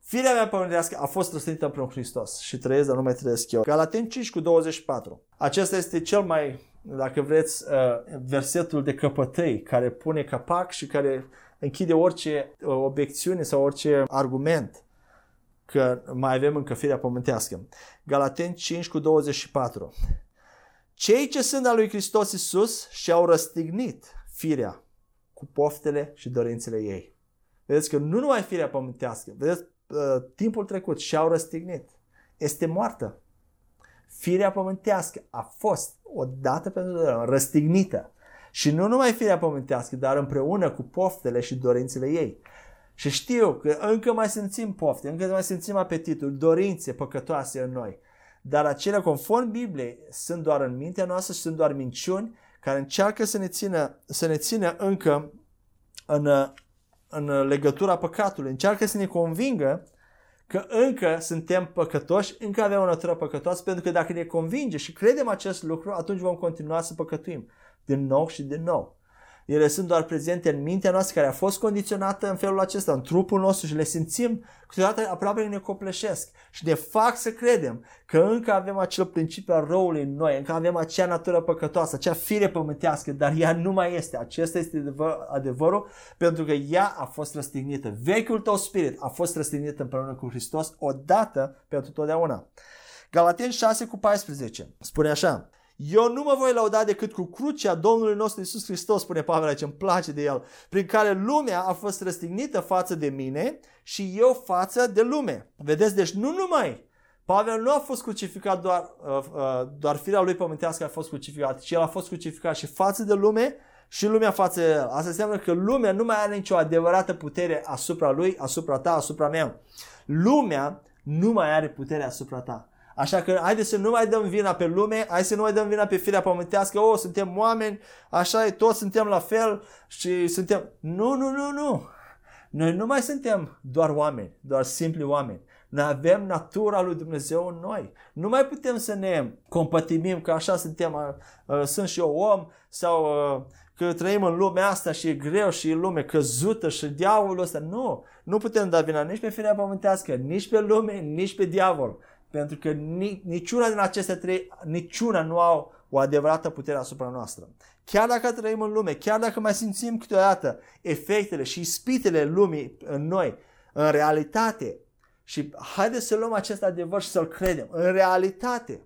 Firea mea pământească a fost răstignită împreună cu Hristos și trăiesc, dar nu mai trăiesc eu. Galaten 5 cu 24. Acesta este cel mai, dacă vreți, uh, versetul de căpătăi care pune capac și care închide orice uh, obiecțiune sau orice argument că mai avem încă firea pământească. Galaten 5 cu 24. Cei ce sunt al lui Hristos Iisus și-au răstignit firea cu poftele și dorințele ei. Vedeți că nu numai firea pământească, vedeți, uh, timpul trecut și-au răstignit. Este moartă. Firea pământească a fost odată pentru totdeauna răstignită. Și nu numai firea pământească, dar împreună cu poftele și dorințele ei. Și știu că încă mai simțim pofte, încă mai simțim apetitul, dorințe păcătoase în noi. Dar acelea, conform Bibliei, sunt doar în mintea noastră și sunt doar minciuni care încearcă să ne țină, să ne țină încă în, în legătura păcatului. Încearcă să ne convingă că încă suntem păcătoși, încă avem o natură păcătoasă, pentru că dacă ne convinge și credem acest lucru, atunci vom continua să păcătuim din nou și din nou. Ele sunt doar prezente în mintea noastră care a fost condiționată în felul acesta, în trupul nostru și le simțim câteodată aproape ne copleșesc și ne fac să credem că încă avem acel principiu al răului în noi, încă avem acea natură păcătoasă, acea fire pământească, dar ea nu mai este. Acesta este adevăr, adevărul pentru că ea a fost răstignită. Vechiul tău spirit a fost răstignit împreună cu Hristos odată pentru totdeauna. Galaten 6 cu 14 spune așa, eu nu mă voi lauda decât cu crucea Domnului nostru Isus Hristos, spune Pavel aici, îmi place de el, prin care lumea a fost răstignită față de mine și eu față de lume. Vedeți, deci nu numai Pavel nu a fost crucificat doar, uh, uh, doar firea lui pământească a fost crucificat, ci el a fost crucificat și față de lume și lumea față de el. Asta înseamnă că lumea nu mai are nicio adevărată putere asupra lui, asupra ta, asupra mea. Lumea nu mai are putere asupra ta. Așa că haideți să nu mai dăm vina pe lume, hai să nu mai dăm vina pe firea pământească, o, suntem oameni, așa e, toți suntem la fel și suntem... Nu, nu, nu, nu! Noi nu mai suntem doar oameni, doar simpli oameni. Noi avem natura lui Dumnezeu în noi. Nu mai putem să ne compătimim că așa suntem, uh, uh, sunt și eu om sau uh, că trăim în lumea asta și e greu și e lume căzută și diavolul ăsta. Nu, nu putem da vina nici pe firea pământească, nici pe lume, nici pe diavol. Pentru că niciuna din aceste trei, niciuna nu au o adevărată putere asupra noastră. Chiar dacă trăim în lume, chiar dacă mai simțim câteodată efectele și ispitele lumii în noi, în realitate, și haideți să luăm acest adevăr și să-l credem, în realitate,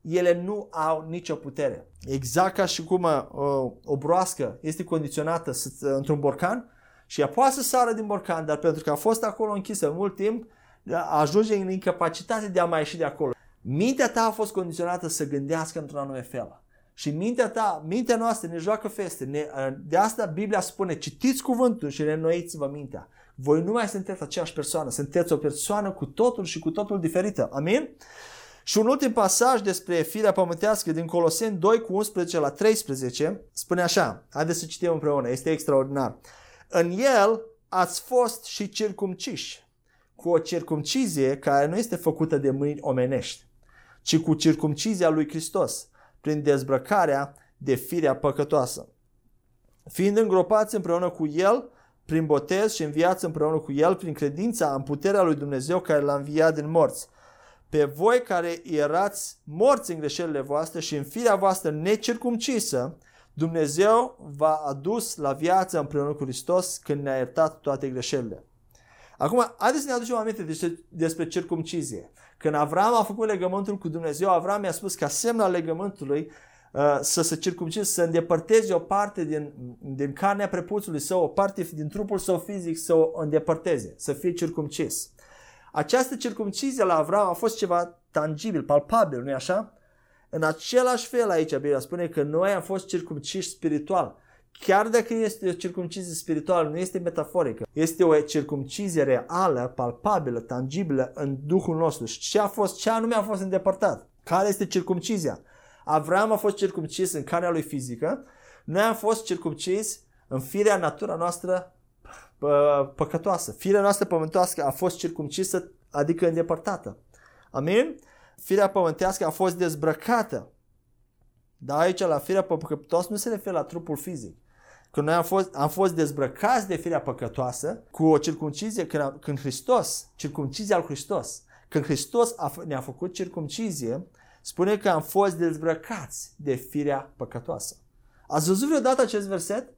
ele nu au nicio putere. Exact ca și cum uh, o broască este condiționată într-un borcan și ea poate să sară din borcan, dar pentru că a fost acolo închisă mult timp, ajunge în incapacitate de a mai ieși de acolo. Mintea ta a fost condiționată să gândească într-un anume fel. Și mintea ta, mintea noastră ne joacă feste. Ne, de asta Biblia spune, citiți cuvântul și renoiți-vă mintea. Voi nu mai sunteți aceeași persoană, sunteți o persoană cu totul și cu totul diferită. Amin? Și un ultim pasaj despre firea pământească din Coloseni 2 cu 11 la 13 spune așa, haideți să citim împreună, este extraordinar. În el ați fost și circumciși cu o circumcizie care nu este făcută de mâini omenești, ci cu circumcizia lui Hristos, prin dezbrăcarea de firea păcătoasă. Fiind îngropați împreună cu El, prin botez și înviați împreună cu El, prin credința în puterea lui Dumnezeu care l-a înviat din morți. Pe voi care erați morți în greșelile voastre și în firea voastră necircumcisă, Dumnezeu v-a adus la viață împreună cu Hristos când ne-a iertat toate greșelile. Acum, haideți să ne aducem aminte despre, despre circumcizie. Când Avram a făcut legământul cu Dumnezeu, Avram i-a spus ca semn al legământului, uh, să se circumcize, să îndepărteze o parte din, din carnea prepuțului său, o parte din trupul său fizic să o îndepărteze, să fie circumcis. Această circumcizie la Avram a fost ceva tangibil, palpabil, nu-i așa? În același fel aici Biblia spune că noi am fost circumciși spiritual. Chiar dacă este o circumcizie spirituală, nu este metaforică. Este o circumcizie reală, palpabilă, tangibilă în Duhul nostru. Și ce a fost, ce anume a fost îndepărtat? Care este circumcizia? Avram a fost circumcis în carnea lui fizică, noi am fost circumcis în firea, natura noastră păcătoasă. Firea noastră pământoasă a fost circumcisă, adică îndepărtată. Amin? Firea pământească a fost dezbrăcată. Dar aici la firea păcătoasă nu se referă la trupul fizic. Când noi am fost, am fost dezbrăcați de firea păcătoasă cu o circumcizie când, când Hristos, circumcizia al Hristos, când Hristos a, ne-a făcut circumcizie, spune că am fost dezbrăcați de firea păcătoasă. Ați văzut vreodată acest verset?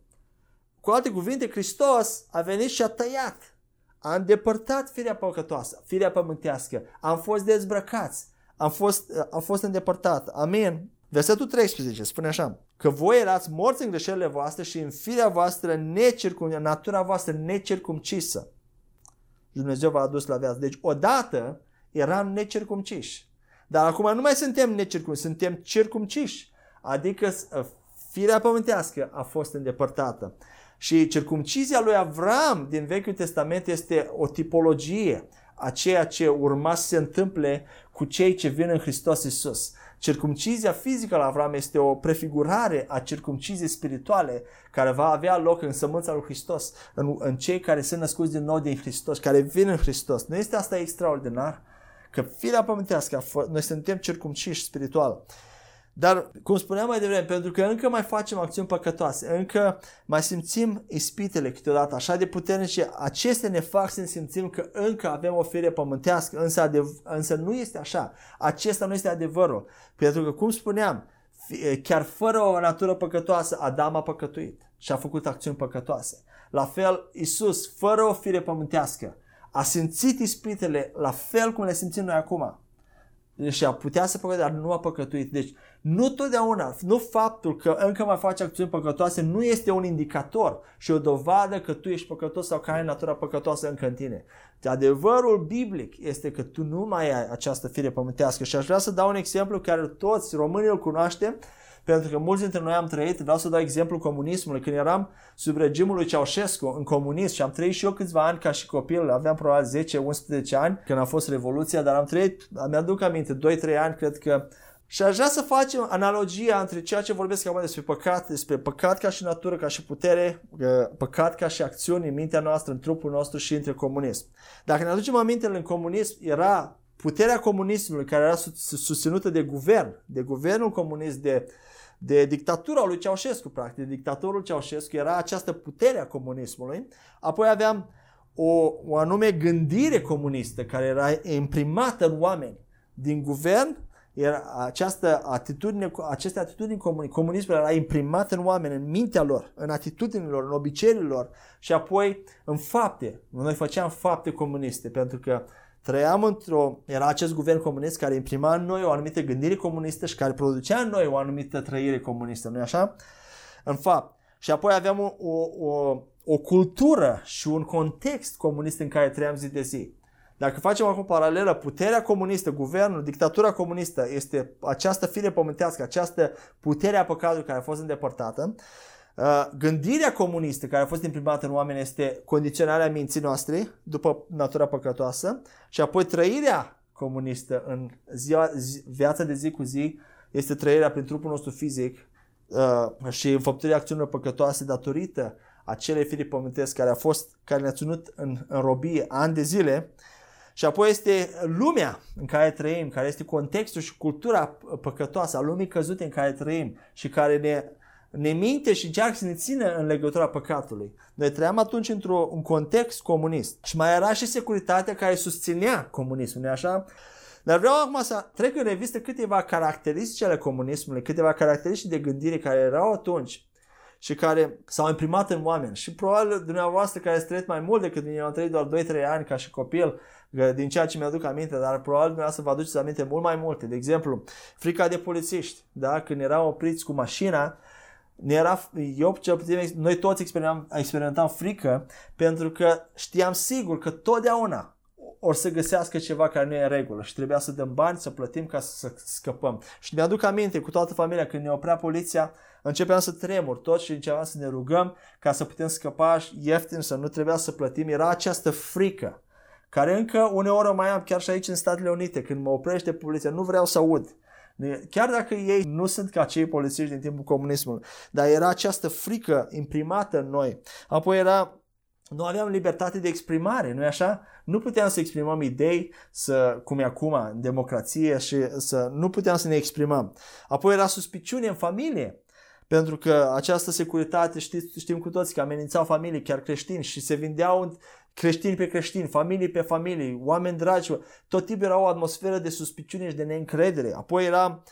Cu alte cuvinte, Hristos a venit și a tăiat, a îndepărtat firea păcătoasă, firea pământească, am fost dezbrăcați, am fost, am fost îndepărtat. Amin. Versetul 13 spune așa, că voi erați morți în greșelile voastre și în firea voastră necircum, natura voastră necircumcisă. Dumnezeu v-a adus la viață. Deci odată eram necircumciși. Dar acum nu mai suntem necircumciși, suntem circumciși. Adică ă, firea pământească a fost îndepărtată. Și circumcizia lui Avram din Vechiul Testament este o tipologie a ceea ce urma să se întâmple cu cei ce vin în Hristos Isus. Circumcizia fizică la Avram este o prefigurare a circumciziei spirituale care va avea loc în sămânța lui Hristos, în, în cei care sunt născuți din nou din Hristos, care vin în Hristos. Nu este asta extraordinar? Că firea pământească, noi suntem circumciși spiritual. Dar, cum spuneam mai devreme, pentru că încă mai facem acțiuni păcătoase, încă mai simțim ispitele câteodată așa de puternice, acestea ne fac să ne simțim că încă avem o fire pământească, însă, adev- însă nu este așa. Acesta nu este adevărul. Pentru că, cum spuneam, chiar fără o natură păcătoasă, Adam a păcătuit și a făcut acțiuni păcătoase. La fel, Isus, fără o fire pământească, a simțit ispitele la fel cum le simțim noi acum și a putea să păcătuie, dar nu a păcătuit. Deci, nu totdeauna, nu faptul că încă mai faci acțiuni păcătoase nu este un indicator și o dovadă că tu ești păcătos sau că ai natura păcătoasă încă în tine. Adevărul biblic este că tu nu mai ai această fire pământească. Și aș vrea să dau un exemplu care toți românii îl cunoaștem, pentru că mulți dintre noi am trăit, vreau să dau exemplu comunismului, când eram sub regimul lui Ceaușescu în comunism și am trăit și eu câțiva ani ca și copil, aveam probabil 10-11 ani când a fost Revoluția, dar am trăit, mi-aduc aminte, 2-3 ani, cred că și aș vrea să facem analogia între ceea ce vorbesc acum despre păcat, despre păcat ca și natură, ca și putere, păcat ca și acțiuni în mintea noastră, în trupul nostru și între comunism. Dacă ne aducem aminte, în comunism era puterea comunismului care era susținută de guvern, de guvernul comunist, de uh, de dictatura lui Ceaușescu, practic. Dictatorul Ceaușescu era această putere a comunismului. Apoi aveam o, o anume gândire comunistă care era imprimată în oameni din guvern, era această atitudine, aceste atitudini comuni, comunismul era imprimat în oameni, în mintea lor, în atitudinilor, în obiceiurile lor și apoi în fapte. Noi făceam fapte comuniste pentru că trăiam într-o... Era acest guvern comunist care imprima în noi o anumită gândire comunistă și care producea în noi o anumită trăire comunistă, nu-i așa? În fapt. Și apoi aveam o, o, o, o cultură și un context comunist în care trăiam zi de zi. Dacă facem acum paralelă, puterea comunistă, guvernul, dictatura comunistă este această fire pământească, această putere a păcatului care a fost îndepărtată. Uh, gândirea comunistă care a fost imprimată în oameni este condiționarea minții noastre după natura păcătoasă și apoi trăirea comunistă în ziua, zi, viața de zi cu zi este trăirea prin trupul nostru fizic uh, și înfăptuirea acțiunilor păcătoase datorită acelei firi pământesc care a fost, care ne-a ținut în, în robie ani de zile și apoi este lumea în care trăim, care este contextul și cultura păcătoasă a lumii căzute în care trăim și care ne ne minte și încearcă să ne țină în legătura păcatului. Noi trăiam atunci într-un context comunist și mai era și securitatea care susținea comunismul, nu așa? Dar vreau acum să trec în revistă câteva caracteristici ale comunismului, câteva caracteristici de gândire care erau atunci și care s-au imprimat în oameni. Și probabil dumneavoastră care ați trăit mai mult decât mine, eu am trăit doar 2-3 ani ca și copil, din ceea ce mi-aduc aminte, dar probabil dumneavoastră vă aduceți aminte mult mai multe. De exemplu, frica de polițiști, da? când erau opriți cu mașina, ne era, eu cel puțin, noi toți experimentam, experimentam frică pentru că știam sigur că totdeauna or să găsească ceva care nu e în regulă și trebuia să dăm bani, să plătim ca să scăpăm. Și mi-aduc aminte cu toată familia când ne oprea poliția, începeam să tremur tot și începeam să ne rugăm ca să putem scăpa ieftin, să nu trebuia să plătim. Era această frică care încă uneori o mai am chiar și aici în Statele Unite, când mă oprește poliția, nu vreau să aud. Chiar dacă ei nu sunt ca cei polițiști din timpul comunismului, dar era această frică imprimată în noi. Apoi era nu aveam libertate de exprimare, nu-i așa? Nu puteam să exprimăm idei, să, cum e acum, în democrație și să nu puteam să ne exprimăm. Apoi era suspiciune în familie, pentru că această securitate, știți, știm cu toți că amenințau familii, chiar creștini, și se vindeau creștini pe creștini, familii pe familii, oameni dragi, tot timpul era o atmosferă de suspiciune și de neîncredere. Apoi era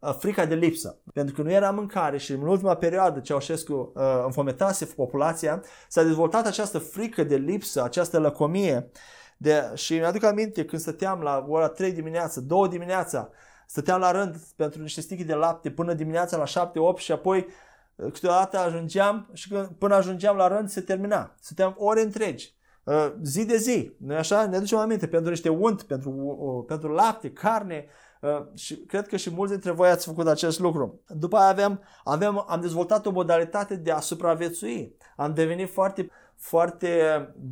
uh, frica de lipsă, pentru că nu era mâncare și în ultima perioadă Ceaușescu uh, înfometase populația, s-a dezvoltat această frică de lipsă, această lăcomie. De, și mi-aduc aminte când stăteam la ora 3 dimineața, 2 dimineața, stăteam la rând pentru niște stichi de lapte până dimineața la 7-8 și apoi uh, câteodată ajungeam și când, până ajungeam la rând se termina. Stăteam ore întregi. Uh, zi de zi, nu așa? Ne aducem aminte pentru niște unt, pentru, uh, pentru lapte, carne uh, și cred că și mulți dintre voi ați făcut acest lucru. După aia aveam, aveam, am dezvoltat o modalitate de a supraviețui. Am devenit foarte, foarte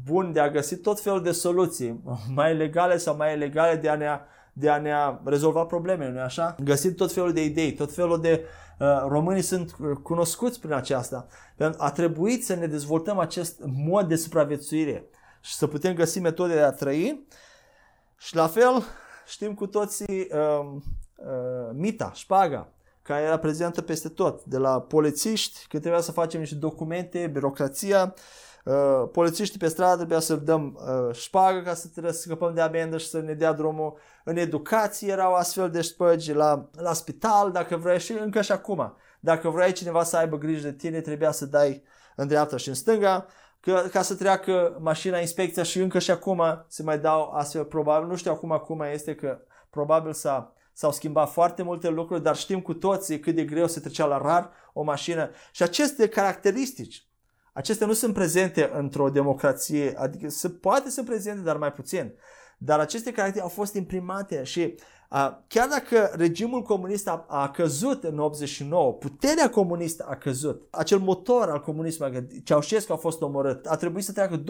bun de a găsi tot felul de soluții, mai legale sau mai ilegale de a ne, de a ne rezolva problemele, nu așa? Găsim tot felul de idei, tot felul de uh, românii sunt cunoscuți prin aceasta. A trebuit să ne dezvoltăm acest mod de supraviețuire și să putem găsi metode de a trăi. Și la fel știm cu toții uh, uh, mita, șpaga, care era prezentă peste tot, de la polițiști, când trebuia să facem niște documente, birocrația, uh, polițiștii pe stradă trebuia să dăm uh, șpagă ca să trebuie să scăpăm de amendă și să ne dea drumul. În educație erau astfel de șpăgi, la, la spital, dacă vrei, și încă și acum. Dacă vrei cineva să aibă grijă de tine, trebuia să dai în dreapta și în stânga că, ca să treacă mașina inspecția și încă și acum se mai dau astfel, probabil, nu știu acum acum este că probabil s-a, s-au schimbat foarte multe lucruri, dar știm cu toții cât de greu se trecea la rar o mașină și aceste caracteristici, acestea nu sunt prezente într-o democrație, adică se poate să prezente, dar mai puțin. Dar aceste caractere au fost imprimate și Chiar dacă regimul comunist a, a căzut în 89, puterea comunistă a căzut, acel motor al comunismului, Ceaușescu a fost omorât, a trebuit să treacă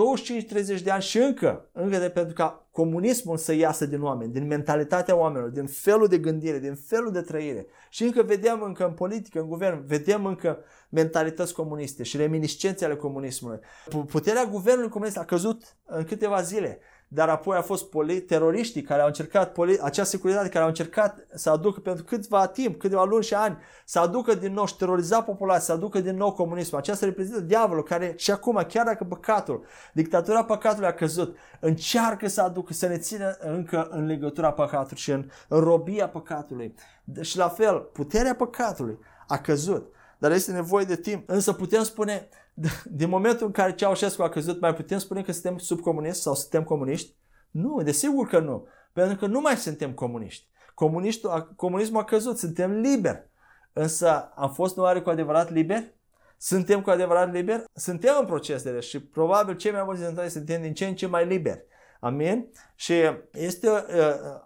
25-30 de ani și încă, încă de pentru ca comunismul să iasă din oameni, din mentalitatea oamenilor, din felul de gândire, din felul de trăire. Și încă vedem încă în politică, în guvern, vedem încă mentalități comuniste și reminiscențe ale comunismului. Puterea guvernului comunist a căzut în câteva zile dar apoi au fost poli- teroriștii care au încercat, poli- acea securitate care au încercat să aducă pentru câteva timp, câteva luni și ani, să aducă din nou și teroriza populația, să aducă din nou comunismul. Aceasta reprezintă diavolul care și acum, chiar dacă păcatul, dictatura păcatului a căzut, încearcă să aducă, să ne țină încă în legătura păcatului și în, în robia păcatului. Și la fel, puterea păcatului a căzut dar este nevoie de timp. Însă putem spune, din momentul în care Ceaușescu a căzut, mai putem spune că suntem sub comunist sau suntem comuniști? Nu, desigur că nu. Pentru că nu mai suntem comuniști. Comunistul, comunismul a căzut, suntem liberi. Însă am fost oare cu adevărat liberi? Suntem cu adevărat liberi? Suntem în proces de și probabil cei mai mulți dintre noi suntem din ce în ce mai liberi. Amin? Și este uh,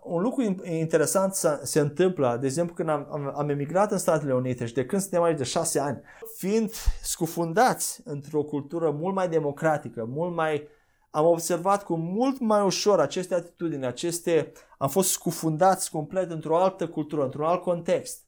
un lucru interesant să se întâmplă, de exemplu când am, am, am emigrat în Statele Unite și de când suntem aici de șase ani, fiind scufundați într-o cultură mult mai democratică, mult mai am observat cu mult mai ușor aceste atitudini, aceste, am fost scufundați complet într-o altă cultură, într-un alt context.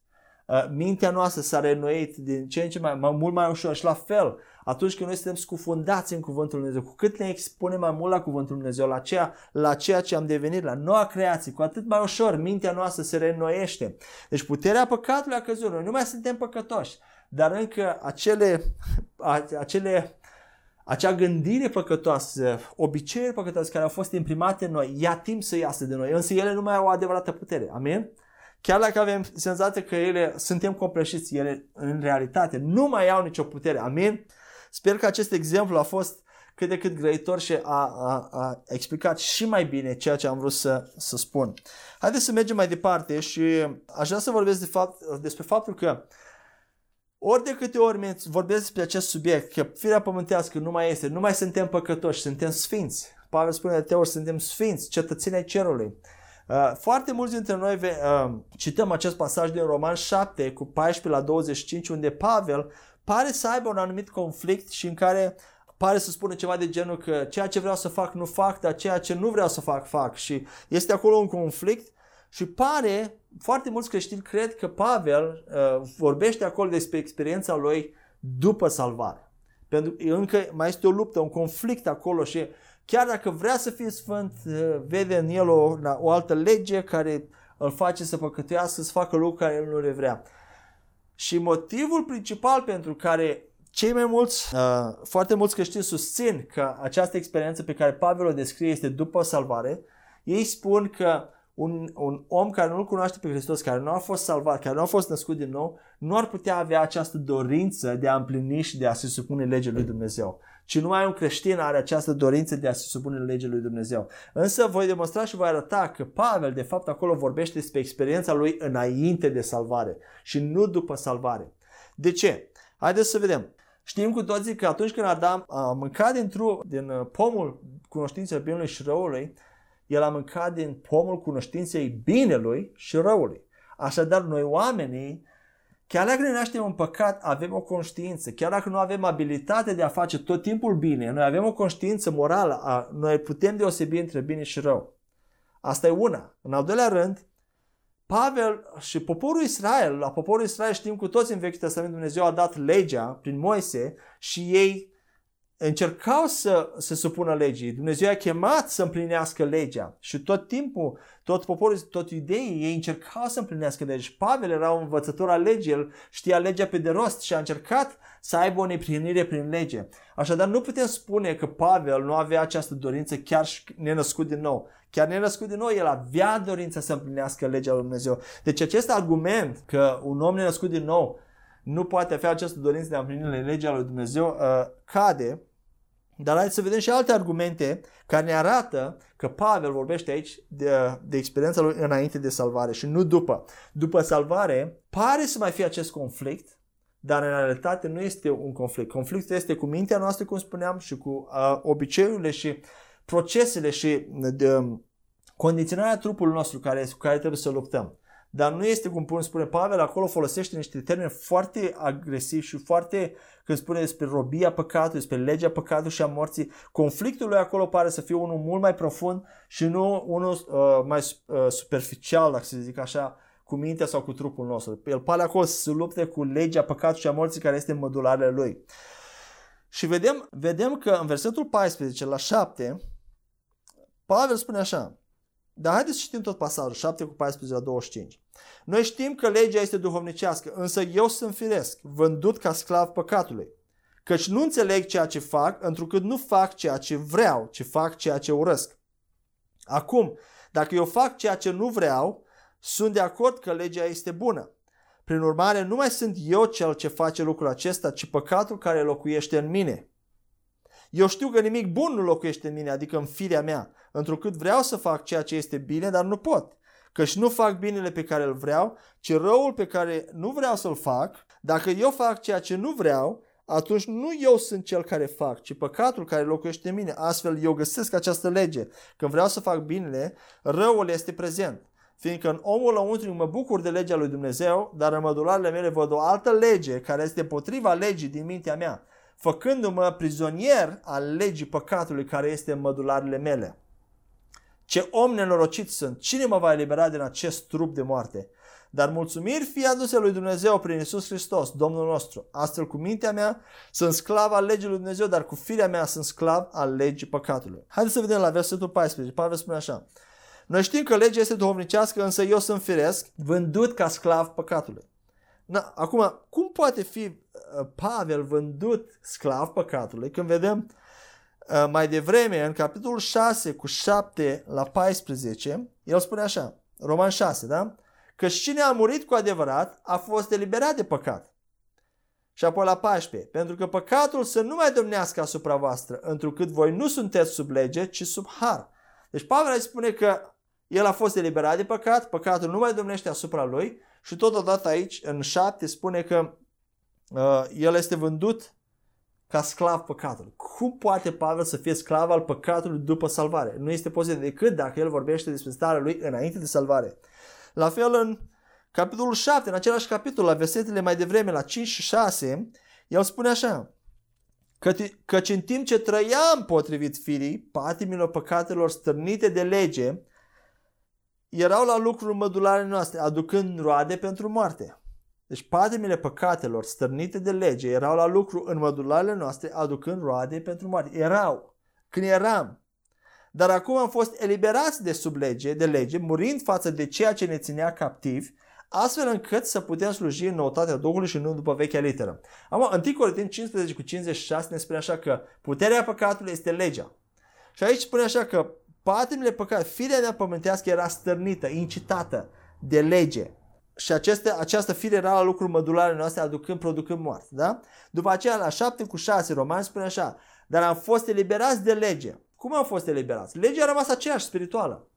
Uh, mintea noastră s-a reînnoit din ce în ce mai, mai mult mai ușor și la fel, atunci când noi suntem scufundați în Cuvântul Lui Dumnezeu, cu cât ne expunem mai mult la Cuvântul Lui Dumnezeu, la ceea, la ceea ce am devenit, la noua creație, cu atât mai ușor mintea noastră se reînnoiește. Deci puterea păcatului a căzut, noi nu mai suntem păcătoși, dar încă acele, acele acea gândire păcătoasă, obiceiuri păcătoase care au fost imprimate în noi, ia timp să iasă de noi, însă ele nu mai au o adevărată putere. Amin? chiar dacă avem senzația că ele suntem copleșiți, ele în realitate nu mai au nicio putere. Amin? Sper că acest exemplu a fost cât de cât grăitor și a, a, a explicat și mai bine ceea ce am vrut să, să spun. Haideți să mergem mai departe și aș vrea să vorbesc de fapt, despre faptul că ori de câte ori vorbesc despre acest subiect, că firea pământească nu mai este, nu mai suntem păcătoși, suntem sfinți. Pavel spune de te ori, suntem sfinți, cetățenii ai cerului. Uh, foarte mulți dintre noi uh, cităm acest pasaj din Roman 7 cu 14 la 25 unde Pavel pare să aibă un anumit conflict și în care pare să spună ceva de genul că ceea ce vreau să fac nu fac, dar ceea ce nu vreau să fac, fac. Și este acolo un conflict și pare, foarte mulți creștini cred că Pavel uh, vorbește acolo despre experiența lui după salvare. Pentru că încă mai este o luptă, un conflict acolo și chiar dacă vrea să fie sfânt, uh, vede în el o, o altă lege care îl face să păcătuiască, să facă lucruri care el nu le vrea. Și motivul principal pentru care cei mai mulți, uh, foarte mulți creștini susțin că această experiență pe care Pavel o descrie este după salvare, ei spun că un, un om care nu-L cunoaște pe Hristos, care nu a fost salvat, care nu a fost născut din nou, nu ar putea avea această dorință de a împlini și de a se supune legea lui Dumnezeu. Ci numai un creștin are această dorință de a se supune legea lui Dumnezeu. Însă voi demonstra și voi arăta că Pavel, de fapt, acolo vorbește despre experiența lui înainte de salvare și nu după salvare. De ce? Haideți să vedem. Știm cu toții că atunci când Adam a mâncat din, tru, din uh, pomul cunoștinței binelui și răului, el a mâncat din pomul cunoștinței binelui și răului. Așadar, noi oamenii, chiar dacă ne naștem în păcat, avem o conștiință. Chiar dacă nu avem abilitate de a face tot timpul bine, noi avem o conștiință morală, a, noi putem deosebi între bine și rău. Asta e una. În al doilea rând, Pavel și poporul Israel, la poporul Israel știm cu toți în Vechiul Testament Dumnezeu a dat legea prin Moise și ei încercau să se supună legii. Dumnezeu a chemat să împlinească legea și tot timpul, tot poporul, tot iudeii, ei încercau să împlinească legea. Și Pavel era un învățător al legii, el știa legea pe de rost și a încercat să aibă o neplinire prin lege. Așadar, nu putem spune că Pavel nu avea această dorință chiar și nenăscut din nou. Chiar nenăscut din nou, el avea dorința să împlinească legea lui Dumnezeu. Deci acest argument că un om nenăscut din nou nu poate avea această dorință de a împlini legea lui Dumnezeu uh, cade dar hai să vedem și alte argumente care ne arată că Pavel vorbește aici de, de experiența lui înainte de salvare și nu după. După salvare pare să mai fie acest conflict, dar în realitate nu este un conflict. Conflictul este cu mintea noastră, cum spuneam, și cu uh, obiceiurile și procesele și de, um, condiționarea trupului nostru care, cu care trebuie să luptăm. Dar nu este, cum spune Pavel, acolo folosește niște termeni foarte agresivi și foarte, când spune despre robia păcatului, despre legea păcatului și a morții, conflictul lui acolo pare să fie unul mult mai profund și nu unul uh, mai uh, superficial, dacă să zic așa, cu mintea sau cu trupul nostru. El pare acolo să se lupte cu legea păcatului și a morții care este în modularele lui. Și vedem, vedem că în versetul 14 la 7, Pavel spune așa, dar haideți să citim tot pasajul, 7 cu 14 la 25. Noi știm că legea este duhovnicească, însă eu sunt firesc, vândut ca sclav păcatului. Căci nu înțeleg ceea ce fac, întrucât nu fac ceea ce vreau, ci fac ceea ce urăsc. Acum, dacă eu fac ceea ce nu vreau, sunt de acord că legea este bună. Prin urmare, nu mai sunt eu cel ce face lucrul acesta, ci păcatul care locuiește în mine. Eu știu că nimic bun nu locuiește în mine, adică în firea mea, întrucât vreau să fac ceea ce este bine, dar nu pot. Căci nu fac binele pe care îl vreau, ci răul pe care nu vreau să-l fac. Dacă eu fac ceea ce nu vreau, atunci nu eu sunt cel care fac, ci păcatul care locuiește în mine. Astfel eu găsesc această lege. Când vreau să fac binele, răul este prezent. Fiindcă în omul lăuntric mă bucur de legea lui Dumnezeu, dar în mădularele mele văd o altă lege care este potriva legii din mintea mea, făcându-mă prizonier al legii păcatului care este în mădularele mele. Ce om nenorocit sunt! Cine mă va elibera din acest trup de moarte? Dar mulțumiri fie aduse lui Dumnezeu prin Isus Hristos, Domnul nostru. Astfel, cu mintea mea sunt sclav al legii lui Dumnezeu, dar cu firea mea sunt sclav al legii păcatului. Haideți să vedem la versetul 14. Pavel spune așa. Noi știm că legea este duhovnicească, însă eu sunt firesc, vândut ca sclav păcatului. Na, acum, cum poate fi uh, Pavel vândut sclav păcatului când vedem Uh, mai devreme, în capitolul 6 cu 7 la 14, el spune așa, Roman 6, da? că cine a murit cu adevărat a fost eliberat de păcat. Și apoi la 14. Pentru că păcatul să nu mai domnească asupra voastră, întrucât voi nu sunteți sub lege, ci sub har. Deci Pavel spune că el a fost eliberat de păcat, păcatul nu mai domnește asupra lui și totodată aici, în 7, spune că uh, el este vândut ca sclav păcatului. Cum poate Pavel să fie sclav al păcatului după salvare? Nu este posibil decât dacă el vorbește despre starea lui înainte de salvare. La fel în capitolul 7, în același capitol, la versetele mai devreme, la 5 și 6, el spune așa, căci în timp ce trăiam potrivit firii, patimilor păcatelor stârnite de lege, erau la lucruri mădulare noastre, aducând roade pentru moarte. Deci patimile păcatelor stârnite de lege erau la lucru în mădularele noastre, aducând roade pentru moarte. Erau, când eram. Dar acum am fost eliberați de sub lege, de lege, murind față de ceea ce ne ținea captivi, astfel încât să putem sluji în noutatea Duhului și nu după vechea literă. Acum, 1 Corinteni 15 cu 56 ne spune așa că puterea păcatului este legea. Și aici spune așa că patimile păcat, firea mea pământească era stârnită, incitată de lege. Și aceste, această fire era la lucruri mădulare noastre, aducând, producând moarte. Da? După aceea, la 7 cu 6, Roman spune așa, dar am fost eliberați de lege. Cum am fost eliberați? Legea a rămas aceeași spirituală.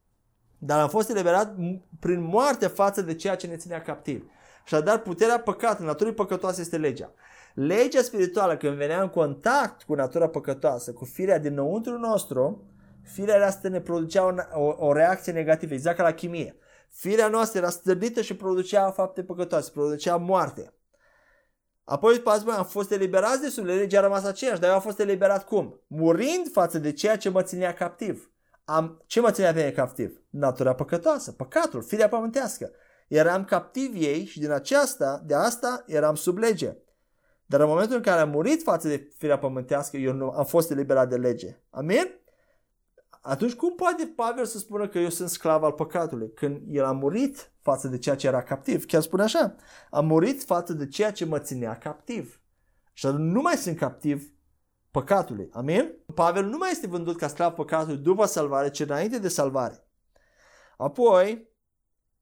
Dar am fost eliberat prin moarte față de ceea ce ne ținea captiv. Și dar puterea păcatului, naturii păcătoase este legea. Legea spirituală, când venea în contact cu natura păcătoasă, cu firea dinăuntru nostru, firea asta ne producea o, o, o reacție negativă, exact ca la chimie. Firea noastră era stârnită și producea fapte păcătoase, producea moarte. Apoi, după am fost eliberați de sub legea a rămas aceeași, dar eu am fost eliberat cum? Murind față de ceea ce mă ținea captiv. Am, ce mă ținea pe mine captiv? Natura păcătoasă, păcatul, firea pământească. Eram captiv ei și din aceasta, de asta eram sub lege. Dar în momentul în care am murit față de firea pământească, eu nu, am fost eliberat de lege. Amin? Atunci cum poate Pavel să spună că eu sunt sclav al păcatului? Când el a murit față de ceea ce era captiv. Chiar spune așa, a murit față de ceea ce mă ținea captiv. Și nu mai sunt captiv păcatului. Amin? Pavel nu mai este vândut ca sclav păcatului după salvare, ci înainte de salvare. Apoi,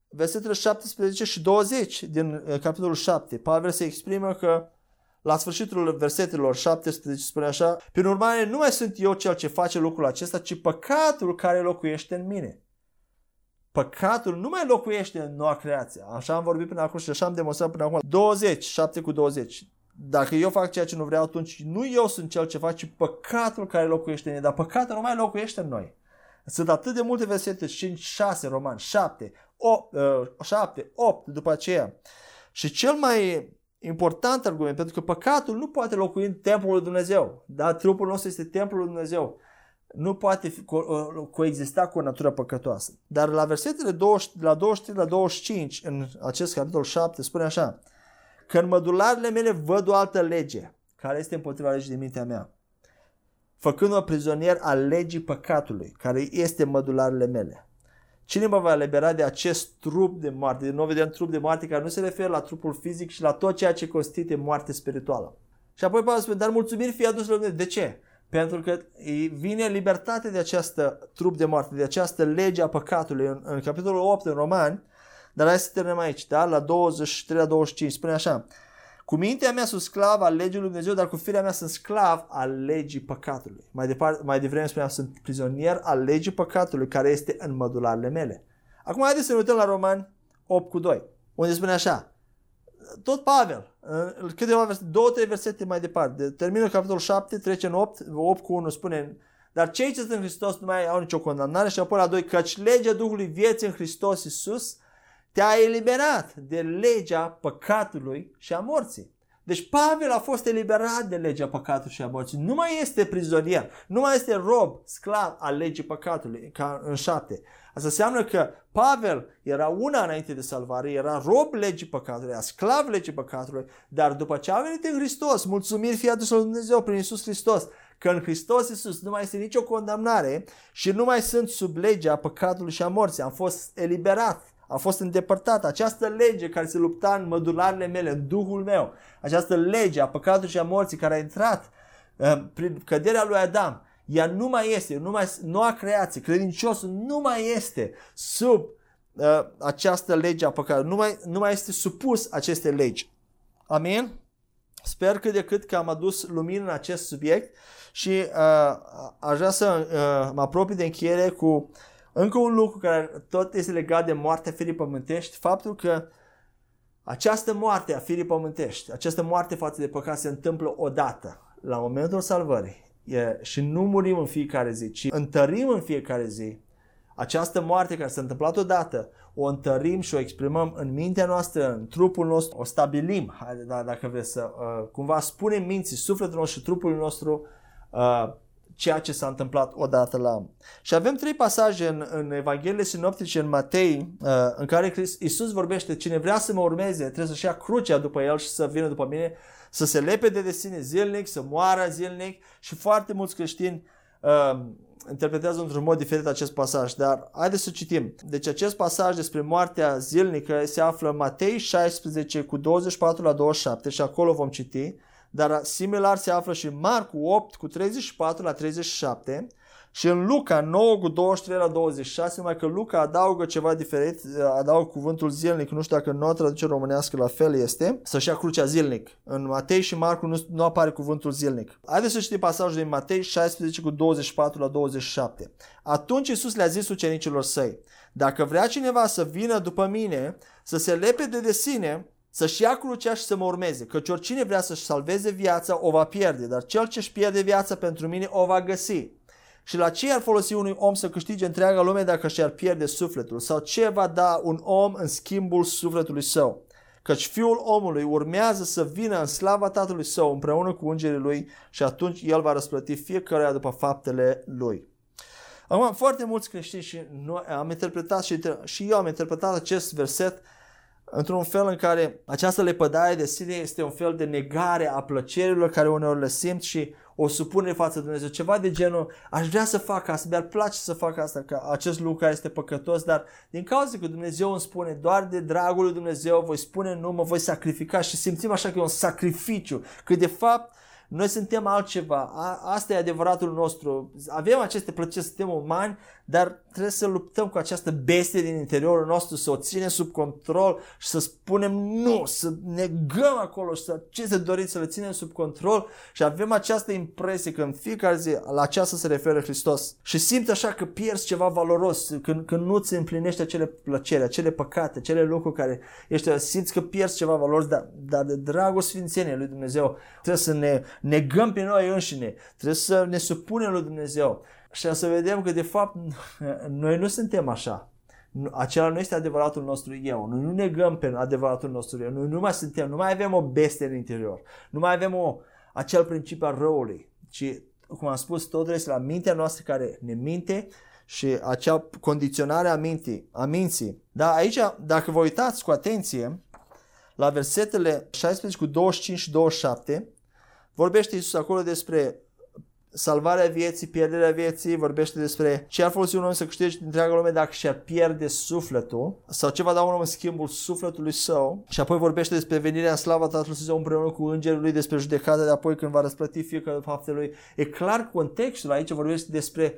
versetele 17 și 20 din eh, capitolul 7, Pavel se exprimă că la sfârșitul versetelor 17 spune așa, Prin urmare, nu mai sunt eu cel ce face lucrul acesta, ci păcatul care locuiește în mine. Păcatul nu mai locuiește în noua creație. Așa am vorbit până acum și așa am demonstrat până acum. 20, 7 cu 20. Dacă eu fac ceea ce nu vreau, atunci nu eu sunt cel ce fac, ci păcatul care locuiește în mine. Dar păcatul nu mai locuiește în noi. Sunt atât de multe versete, 5, 6, roman, 7, 8, 7, 8 după aceea. Și cel mai important argument, pentru că păcatul nu poate locui în templul lui Dumnezeu. Da? Trupul nostru este templul lui Dumnezeu. Nu poate fi, co- uh, coexista cu o natură păcătoasă. Dar la versetele 20, la 23 la 25 în acest capitol 7 spune așa că în mădularele mele văd o altă lege care este împotriva legii din mintea mea făcând-mă prizonier al legii păcatului care este mădularele mele. Cine mă va elibera de acest trup de moarte? Din nou vedem trup de moarte care nu se referă la trupul fizic și la tot ceea ce constituie moarte spirituală. Și apoi Pavel spune, dar mulțumiri fie adus la Dumnezeu. De ce? Pentru că vine libertate de această trup de moarte, de această lege a păcatului. În, în capitolul 8 în Romani, dar hai să terminăm aici, da? la 23 la 25, spune așa, cu mintea mea sunt sclav al legii lui Dumnezeu, dar cu firea mea sunt sclav al legii păcatului. Mai, departe, mai devreme spuneam, sunt prizonier al legii păcatului care este în mădularele mele. Acum haideți să ne uităm la Roman 8 cu 2, unde spune așa, tot Pavel, câteva versete, două, trei versete mai departe, termină capitolul 7, trece în 8, 8 cu 1 spune, dar cei ce sunt în Hristos nu mai au nicio condamnare și apoi la 2, căci legea Duhului vieții în Hristos Iisus te-a eliberat de legea păcatului și a morții. Deci Pavel a fost eliberat de legea păcatului și a morții. Nu mai este prizonier, nu mai este rob, sclav al legii păcatului, ca în șapte. Asta înseamnă că Pavel era una înainte de salvare, era rob legii păcatului, era sclav legii păcatului, dar după ce a venit în Hristos, mulțumiri fie adus lui Dumnezeu prin Isus Hristos, că în Hristos Isus nu mai este nicio condamnare și nu mai sunt sub legea păcatului și a morții. Am fost eliberat a fost îndepărtată. Această lege care se lupta în mădularele mele, în Duhul meu, această lege a păcatului și a morții care a intrat uh, prin căderea lui Adam, ea nu mai este, nu mai, noua creație, credinciosul nu mai este sub uh, această lege a păcatului, nu mai, nu mai este supus aceste legi. Amin? Sper cât de cât că am adus lumină în acest subiect și uh, aș vrea să uh, mă apropii de încheiere cu încă un lucru care tot este legat de moartea firii pământești, faptul că această moarte a firii pământești, această moarte față de păcat se întâmplă odată, la momentul salvării. E, și nu murim în fiecare zi, ci întărim în fiecare zi această moarte care s-a întâmplat odată, o întărim și o exprimăm în mintea noastră, în trupul nostru, o stabilim, da, dacă vreți să, uh, cumva spunem minții, sufletul nostru și trupul nostru uh, ceea ce s-a întâmplat odată la. Și avem trei pasaje în, în Evanghelie sinoptice în Matei uh, în care Iisus vorbește cine vrea să mă urmeze trebuie să-și ia crucea după el și să vină după mine, să se lepede de sine zilnic, să moară zilnic. Și foarte mulți creștini uh, interpretează într-un mod diferit acest pasaj, dar haideți să citim. Deci acest pasaj despre moartea zilnică se află în Matei 16 cu 24 la 27 și acolo vom citi, dar similar se află și în Marcu 8 cu 34 la 37 și în Luca 9 cu 23 la 26, numai că Luca adaugă ceva diferit, adaugă cuvântul zilnic, nu știu dacă în noua traducere românească la fel este, să-și ia crucea zilnic. În Matei și Marcu nu, nu apare cuvântul zilnic. Haideți să știm pasajul din Matei 16 cu 24 la 27. Atunci Iisus le-a zis ucenicilor săi, dacă vrea cineva să vină după mine, să se lepede de sine, să-și ia crucea și să mă urmeze, căci oricine vrea să-și salveze viața o va pierde, dar cel ce-și pierde viața pentru mine o va găsi. Și la ce ar folosi unui om să câștige întreaga lume dacă și-ar pierde sufletul? Sau ce va da un om în schimbul sufletului său? Căci fiul omului urmează să vină în slava tatălui său împreună cu îngerii lui și atunci el va răsplăti fiecare după faptele lui. Acum, foarte mulți creștini și noi am interpretat și, și eu am interpretat acest verset într-un fel în care această lepădare de sine este un fel de negare a plăcerilor care uneori le simt și o supunere față de Dumnezeu, ceva de genul, aș vrea să fac asta, mi-ar place să fac asta, că acest lucru care este păcătos, dar din cauza că Dumnezeu îmi spune, doar de dragul lui Dumnezeu voi spune nu, mă voi sacrifica și simțim așa că e un sacrificiu, că de fapt noi suntem altceva, A, asta e adevăratul nostru, avem aceste plăceri, suntem umani, dar trebuie să luptăm cu această bestie din interiorul nostru, să o ținem sub control și să spunem nu, să negăm acolo și să ce se doriți să le ținem sub control. Și avem această impresie că în fiecare zi la aceasta se referă Hristos. Și simt așa că pierzi ceva valoros când, când nu ți împlinești acele plăceri, acele păcate, acele lucruri care ești, simți că pierzi ceva valoros, dar, dar de dragul sfințeniei lui Dumnezeu trebuie să ne negăm pe noi înșine, trebuie să ne supunem lui Dumnezeu și să vedem că de fapt noi nu suntem așa. Acela nu este adevăratul nostru eu. Noi nu negăm pe adevăratul nostru eu. Noi nu mai suntem, nu mai avem o bestie în interior. Nu mai avem o, acel principiu al răului. Ci, cum am spus, totul este la mintea noastră care ne minte și acea condiționare a minții. A minții. Da, aici, dacă vă uitați cu atenție, la versetele 16 cu 25 și 27, vorbește Iisus acolo despre salvarea vieții, pierderea vieții, vorbește despre ce ar folosi un om să câștige întreaga lume dacă și-ar pierde sufletul sau ce va da un om în schimbul sufletului său și apoi vorbește despre venirea în slava Tatălui Său împreună cu îngerul lui, despre judecata de apoi când va răsplăti fiecare faptele lui. E clar contextul aici vorbește despre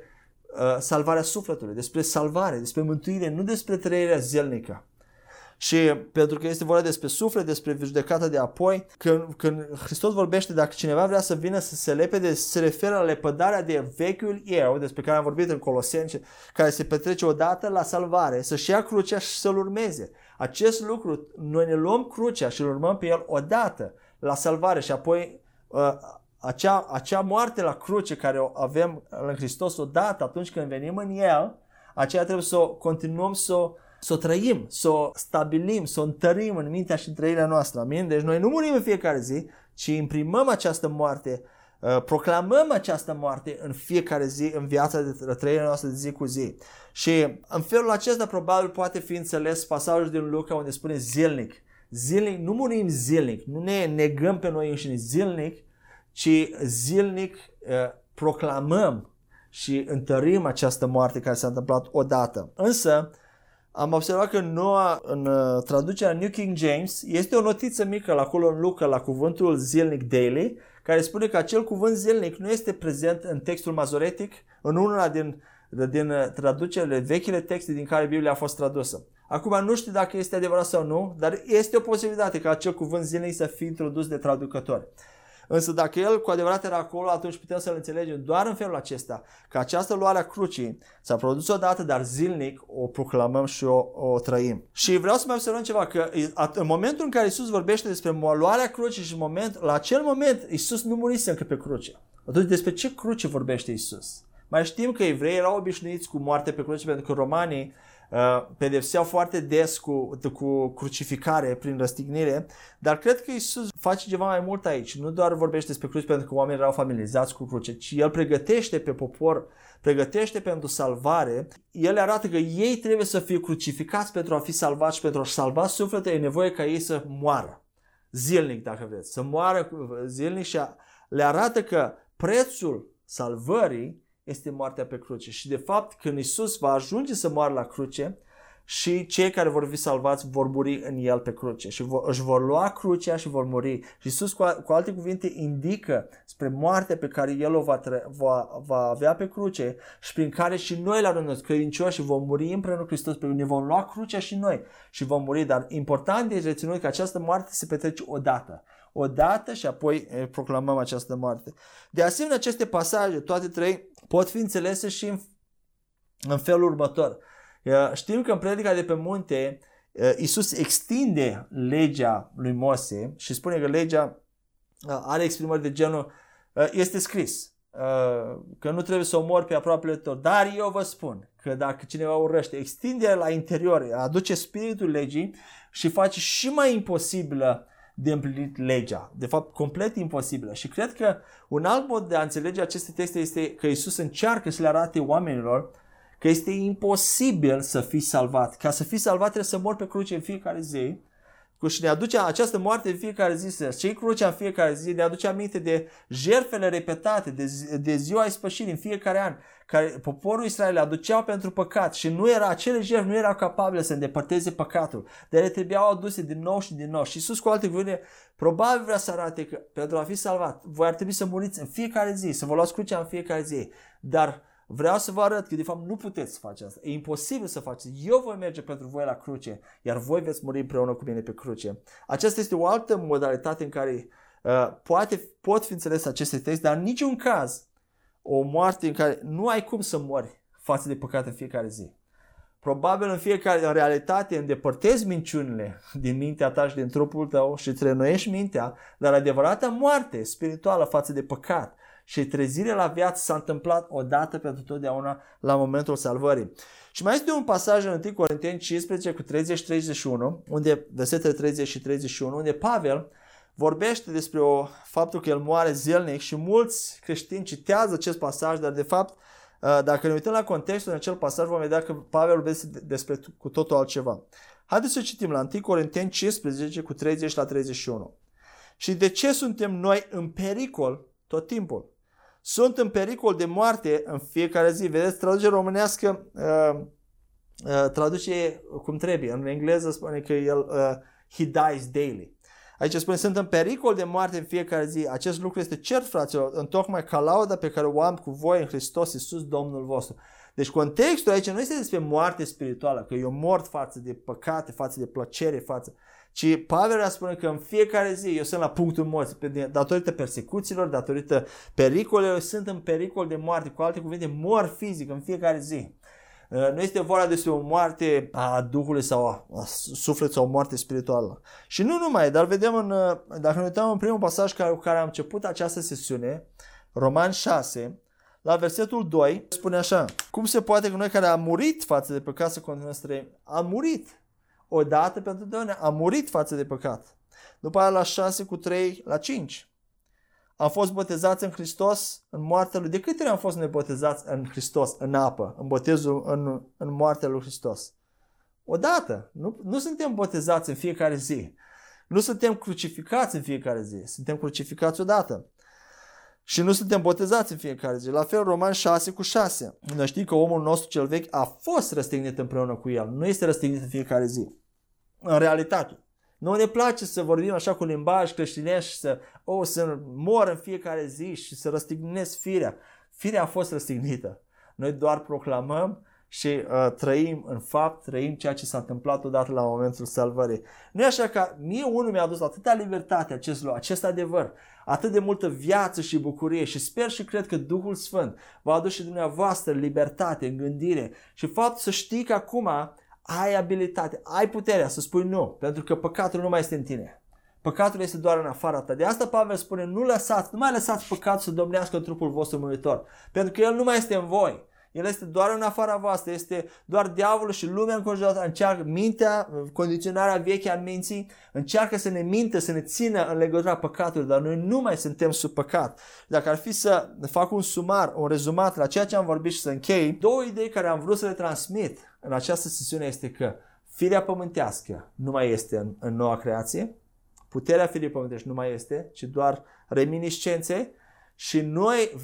uh, salvarea sufletului, despre salvare, despre mântuire, nu despre trăirea zilnică. Și pentru că este vorba despre suflet, despre judecata de apoi, când, când Hristos vorbește dacă cineva vrea să vină să se lepede, se referă la lepădarea de vechiul eu, despre care am vorbit în Coloseni, care se petrece odată la salvare, să-și ia crucea și să-L urmeze. Acest lucru, noi ne luăm crucea și îl urmăm pe El odată la salvare și apoi uh, acea, acea moarte la cruce care o avem în Hristos odată atunci când venim în El, aceea trebuie să o continuăm să o să o trăim, să o stabilim, să o întărim în mintea și în trăirea noastră. Amin? Deci noi nu murim în fiecare zi, ci imprimăm această moarte, uh, proclamăm această moarte în fiecare zi, în viața de trăirea noastră de zi cu zi. Și în felul acesta probabil poate fi înțeles pasajul din Luca unde spune zilnic. Zilnic, nu murim zilnic, nu ne negăm pe noi înșine zilnic, ci zilnic uh, proclamăm și întărim această moarte care s-a întâmplat odată. Însă, am observat că în noua, în uh, traducerea New King James, este o notiță mică la acolo în Luca, la cuvântul zilnic daily, care spune că acel cuvânt zilnic nu este prezent în textul mazoretic, în una din, din uh, traducerile, vechile texte din care Biblia a fost tradusă. Acum nu știu dacă este adevărat sau nu, dar este o posibilitate ca acel cuvânt zilnic să fie introdus de traducători. Însă dacă el cu adevărat era acolo, atunci putem să-l înțelegem doar în felul acesta, că această luare a crucii s-a produs odată, dar zilnic o proclamăm și o, o trăim. Și vreau să mai observăm ceva, că în momentul în care Isus vorbește despre luarea crucii și în moment, la acel moment Isus nu murise încă pe cruce. Atunci despre ce cruce vorbește Isus? Mai știm că evreii erau obișnuiți cu moarte pe cruce pentru că romanii Uh, pedepseau foarte des cu, cu crucificare prin răstignire, dar cred că Isus face ceva mai mult aici. Nu doar vorbește despre cruce pentru că oamenii erau familiarizați cu cruce, ci El pregătește pe popor, pregătește pentru salvare. El arată că ei trebuie să fie crucificați pentru a fi salvați și pentru a salva sufletul, e nevoie ca ei să moară. Zilnic, dacă vreți. Să moară zilnic și le arată că prețul salvării este moartea pe cruce. Și de fapt, când Isus va ajunge să moară la cruce, și cei care vor fi salvați vor muri în el pe cruce și vor, își vor lua crucea și vor muri. Și Iisus, cu, cu alte cuvinte, indică spre moartea pe care El o va, va, va avea pe cruce și prin care și noi la rândul credincioși vom muri împreună cu Hristos, pentru că ne vom lua crucea și noi și vom muri. Dar important este reținut că această moarte se petrece odată. Odată și apoi proclamăm această moarte. De asemenea, aceste pasaje, toate trei, pot fi înțelese și în, în felul următor. Știm că în predica de pe munte Isus extinde legea lui Mose și spune că legea are exprimări de genul este scris că nu trebuie să omori pe aproapele tău, dar eu vă spun că dacă cineva urăște, extinde la interior, aduce spiritul legii și face și mai imposibilă de împlinit legea. De fapt, complet imposibilă. Și cred că un alt mod de a înțelege aceste texte este că Isus încearcă să le arate oamenilor că este imposibil să fii salvat. Ca să fii salvat trebuie să mori pe cruce în fiecare zi cu și ne aduce această moarte în fiecare zi, să cei crucea în fiecare zi, ne aduce aminte de jertfele repetate, de, zi, de ziua ispășirii în fiecare an, care poporul Israel aduceau pentru păcat și nu era, acele jertfe nu erau capabile să îndepărteze păcatul, de ele trebuiau aduse din nou și din nou. Și Iisus cu alte cuvinte, probabil vrea să arate că pentru a fi salvat, voi ar trebui să muriți în fiecare zi, să vă luați crucea în fiecare zi, dar Vreau să vă arăt că de fapt nu puteți să faceți asta. E imposibil să faceți. Eu voi merge pentru voi la cruce, iar voi veți muri împreună cu mine pe cruce. Aceasta este o altă modalitate în care uh, poate, pot fi înțeles aceste texte, dar în niciun caz o moarte în care nu ai cum să mori față de păcat în fiecare zi. Probabil în fiecare în realitate îndepărtezi minciunile din mintea ta și din trupul tău și trănoiești mintea, dar adevărata moarte spirituală față de păcat și trezirea la viață s-a întâmplat odată pentru totdeauna la momentul salvării. Și mai este un pasaj în 1 Corinteni 15 cu 30-31, unde, versetele 30 și 31, unde Pavel vorbește despre o, faptul că el moare zilnic și mulți creștini citează acest pasaj, dar de fapt uh, dacă ne uităm la contextul în acel pasaj vom vedea că Pavel vorbește despre cu totul altceva. Haideți să citim la 1 Corinteni 15 cu 30 la 31. Și de ce suntem noi în pericol tot timpul? Sunt în pericol de moarte în fiecare zi. Vedeți, traducerea românească uh, uh, traduce cum trebuie. În engleză spune că el uh, he dies daily. Aici spune, sunt în pericol de moarte în fiecare zi. Acest lucru este cert, fraților, în tocmai ca lauda pe care o am cu voi în Hristos Iisus, Domnul vostru. Deci contextul aici nu este despre moarte spirituală, că eu mort față de păcate, față de plăcere, față ci Pavel a spune că în fiecare zi eu sunt la punctul morții, datorită persecuțiilor, datorită pericolelor, sunt în pericol de moarte, cu alte cuvinte, mor fizic în fiecare zi. Uh, nu este vorba despre o moarte a Duhului sau a sufletului sau o moarte spirituală. Și nu numai, dar vedem în, uh, dacă ne uităm în primul pasaj care, cu care am început această sesiune, Roman 6, la versetul 2, spune așa, cum se poate că noi care am murit față de păcat să continuăm să trăim? Am murit odată pentru totdeauna. A murit față de păcat. După aia la 6 cu 3 la 5. Am fost botezați în Hristos în moartea Lui. De câte ori am fost nebotezați în Hristos, în apă, în botezul, în, în moartea Lui Hristos? Odată. Nu, nu suntem botezați în fiecare zi. Nu suntem crucificați în fiecare zi. Suntem crucificați odată. Și nu suntem botezați în fiecare zi. La fel, Roman 6 cu 6. Noi știm că omul nostru cel vechi a fost răstignit împreună cu el. Nu este răstignit în fiecare zi. În realitate. Nu ne place să vorbim așa cu limbaj creștinesc și să, oh, să mor în fiecare zi și să răstignesc firea. Firea a fost răstignită. Noi doar proclamăm și uh, trăim în fapt, trăim ceea ce s-a întâmplat odată la momentul salvării. Nu e așa că mie unul mi-a adus atâta libertate acest lucru, acest adevăr, atât de multă viață și bucurie și sper și cred că Duhul Sfânt va aduce dumneavoastră libertate în gândire și fapt să știi că acum ai abilitate, ai puterea să spui nu, pentru că păcatul nu mai este în tine. Păcatul este doar în afara ta. De asta Pavel spune, nu lăsați, nu mai lăsați păcatul să domnească în trupul vostru muritor. Pentru că el nu mai este în voi. El este doar în afara voastră, este doar diavolul și lumea înconjurată încearcă, mintea, condiționarea veche a minții, încearcă să ne minte, să ne țină în legătura păcatului, dar noi nu mai suntem sub păcat. Dacă ar fi să fac un sumar, un rezumat la ceea ce am vorbit și să închei, două idei care am vrut să le transmit în această sesiune este că firea pământească nu mai este în, în noua creație, puterea firii pământești nu mai este, ci doar reminiscențe și noi,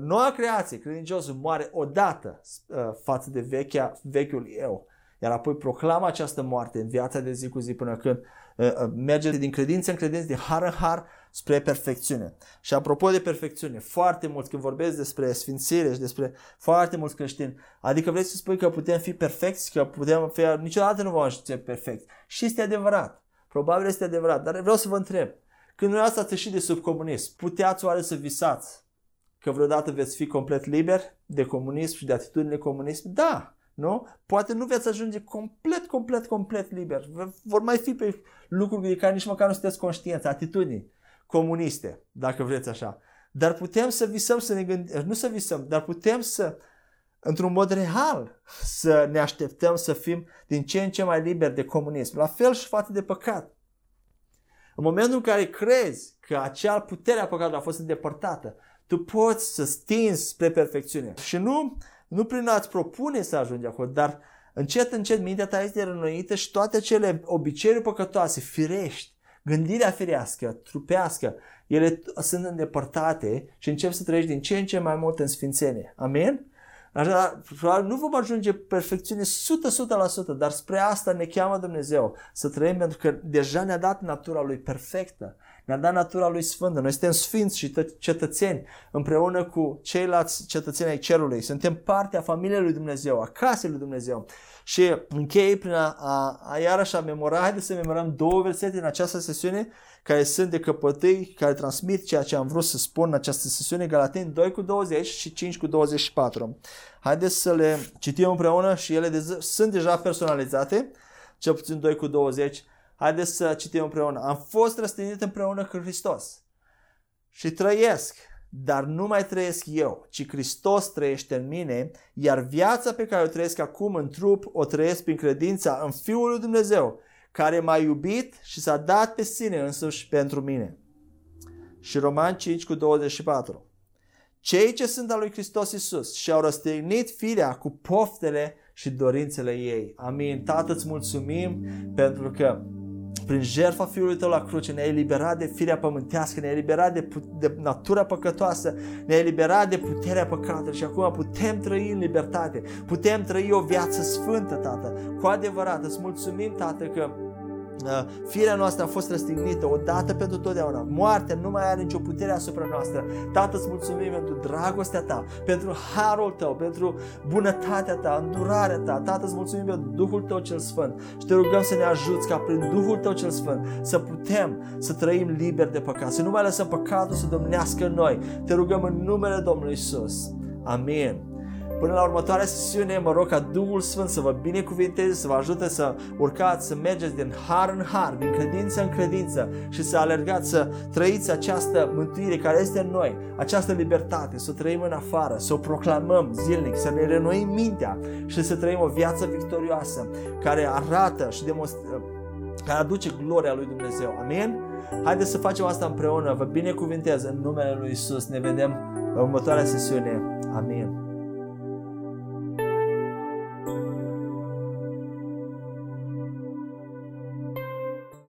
noua creație, credinciosul, moare odată uh, față de vechea, vechiul eu. Iar apoi proclamă această moarte în viața de zi cu zi până când uh, uh, merge din credință în credință, din har în har, spre perfecțiune. Și apropo de perfecțiune, foarte mulți când vorbesc despre sfințire și despre foarte mulți creștini, adică vrei să spui că putem fi perfecți, că putem fi, niciodată nu vom ajunge perfect. Și este adevărat. Probabil este adevărat, dar vreau să vă întreb, când dumneavoastră ați ieșit de sub comunism, puteați oare să visați că vreodată veți fi complet liber de comunism și de atitudine comunism? Da, nu? Poate nu veți ajunge complet, complet, complet liber. Vor mai fi pe lucruri de care nici măcar nu sunteți conștienți, atitudini comuniste, dacă vreți așa. Dar putem să visăm, să ne gândim, nu să visăm, dar putem să, într-un mod real, să ne așteptăm să fim din ce în ce mai liberi de comunism. La fel și față de păcat. În momentul în care crezi că acea putere a păcatului a fost îndepărtată, tu poți să stinzi spre perfecțiune. Și nu, nu prin a-ți propune să ajungi acolo, dar încet, încet mintea ta este rănoită și toate cele obiceiuri păcătoase, firești, gândirea firească, trupească, ele sunt îndepărtate și încep să trăiești din ce în ce mai mult în sfințenie. Amin? Așa, probabil nu vom ajunge perfecțiune 100-100%, dar spre asta ne cheamă Dumnezeu să trăim pentru că deja ne-a dat natura Lui perfectă, ne-a dat natura Lui Sfântă. Noi suntem sfinți și cetățeni împreună cu ceilalți cetățeni ai cerului. Suntem parte a familiei Lui Dumnezeu, a casei Lui Dumnezeu. Și închei prin a, a, a iarăși a memora, haideți să memorăm două versete în această sesiune care sunt de căpătâi, care transmit ceea ce am vrut să spun în această sesiune, Galateni 2 cu 20 și 5 cu 24. Haideți să le citim împreună și ele de- sunt deja personalizate, cel puțin 2 cu 20. Haideți să citim împreună. Am fost răstignit împreună cu Hristos și trăiesc, dar nu mai trăiesc eu, ci Hristos trăiește în mine, iar viața pe care o trăiesc acum în trup o trăiesc prin credința în Fiul lui Dumnezeu, care m-a iubit și s-a dat pe sine însuși pentru mine. Și Roman 5 cu 24. Cei ce sunt al lui Hristos Isus și-au răstignit firea cu poftele și dorințele ei. Amin. Tată, îți mulțumim pentru că prin jertfa Fiului Tău la cruce ne-ai eliberat de firea pământească, ne-ai eliberat de, de natura păcătoasă, ne-ai eliberat de puterea păcatului și acum putem trăi în libertate, putem trăi o viață sfântă, Tată. Cu adevărat, îți mulțumim, Tată, că Uh, firea noastră a fost răstignită odată pentru totdeauna. Moartea nu mai are nicio putere asupra noastră. Tată, îți mulțumim pentru dragostea ta, pentru harul tău, pentru bunătatea ta, îndurarea ta. Tată, îți mulțumim pentru Duhul tău cel Sfânt și te rugăm să ne ajuți ca prin Duhul tău cel Sfânt să putem să trăim liber de păcat, să nu mai lăsăm păcatul să domnească în noi. Te rugăm în numele Domnului Isus. Amin. Până la următoarea sesiune mă rog ca Duhul Sfânt să vă binecuvinteze, să vă ajute să urcați, să mergeți din har în har, din credință în credință și să alergați, să trăiți această mântuire care este în noi, această libertate, să o trăim în afară, să o proclamăm zilnic, să ne renoim mintea și să trăim o viață victorioasă care arată și demonstrează care aduce gloria lui Dumnezeu. Amin? Haideți să facem asta împreună. Vă binecuvintez în numele lui Isus. Ne vedem la următoarea sesiune. Amin.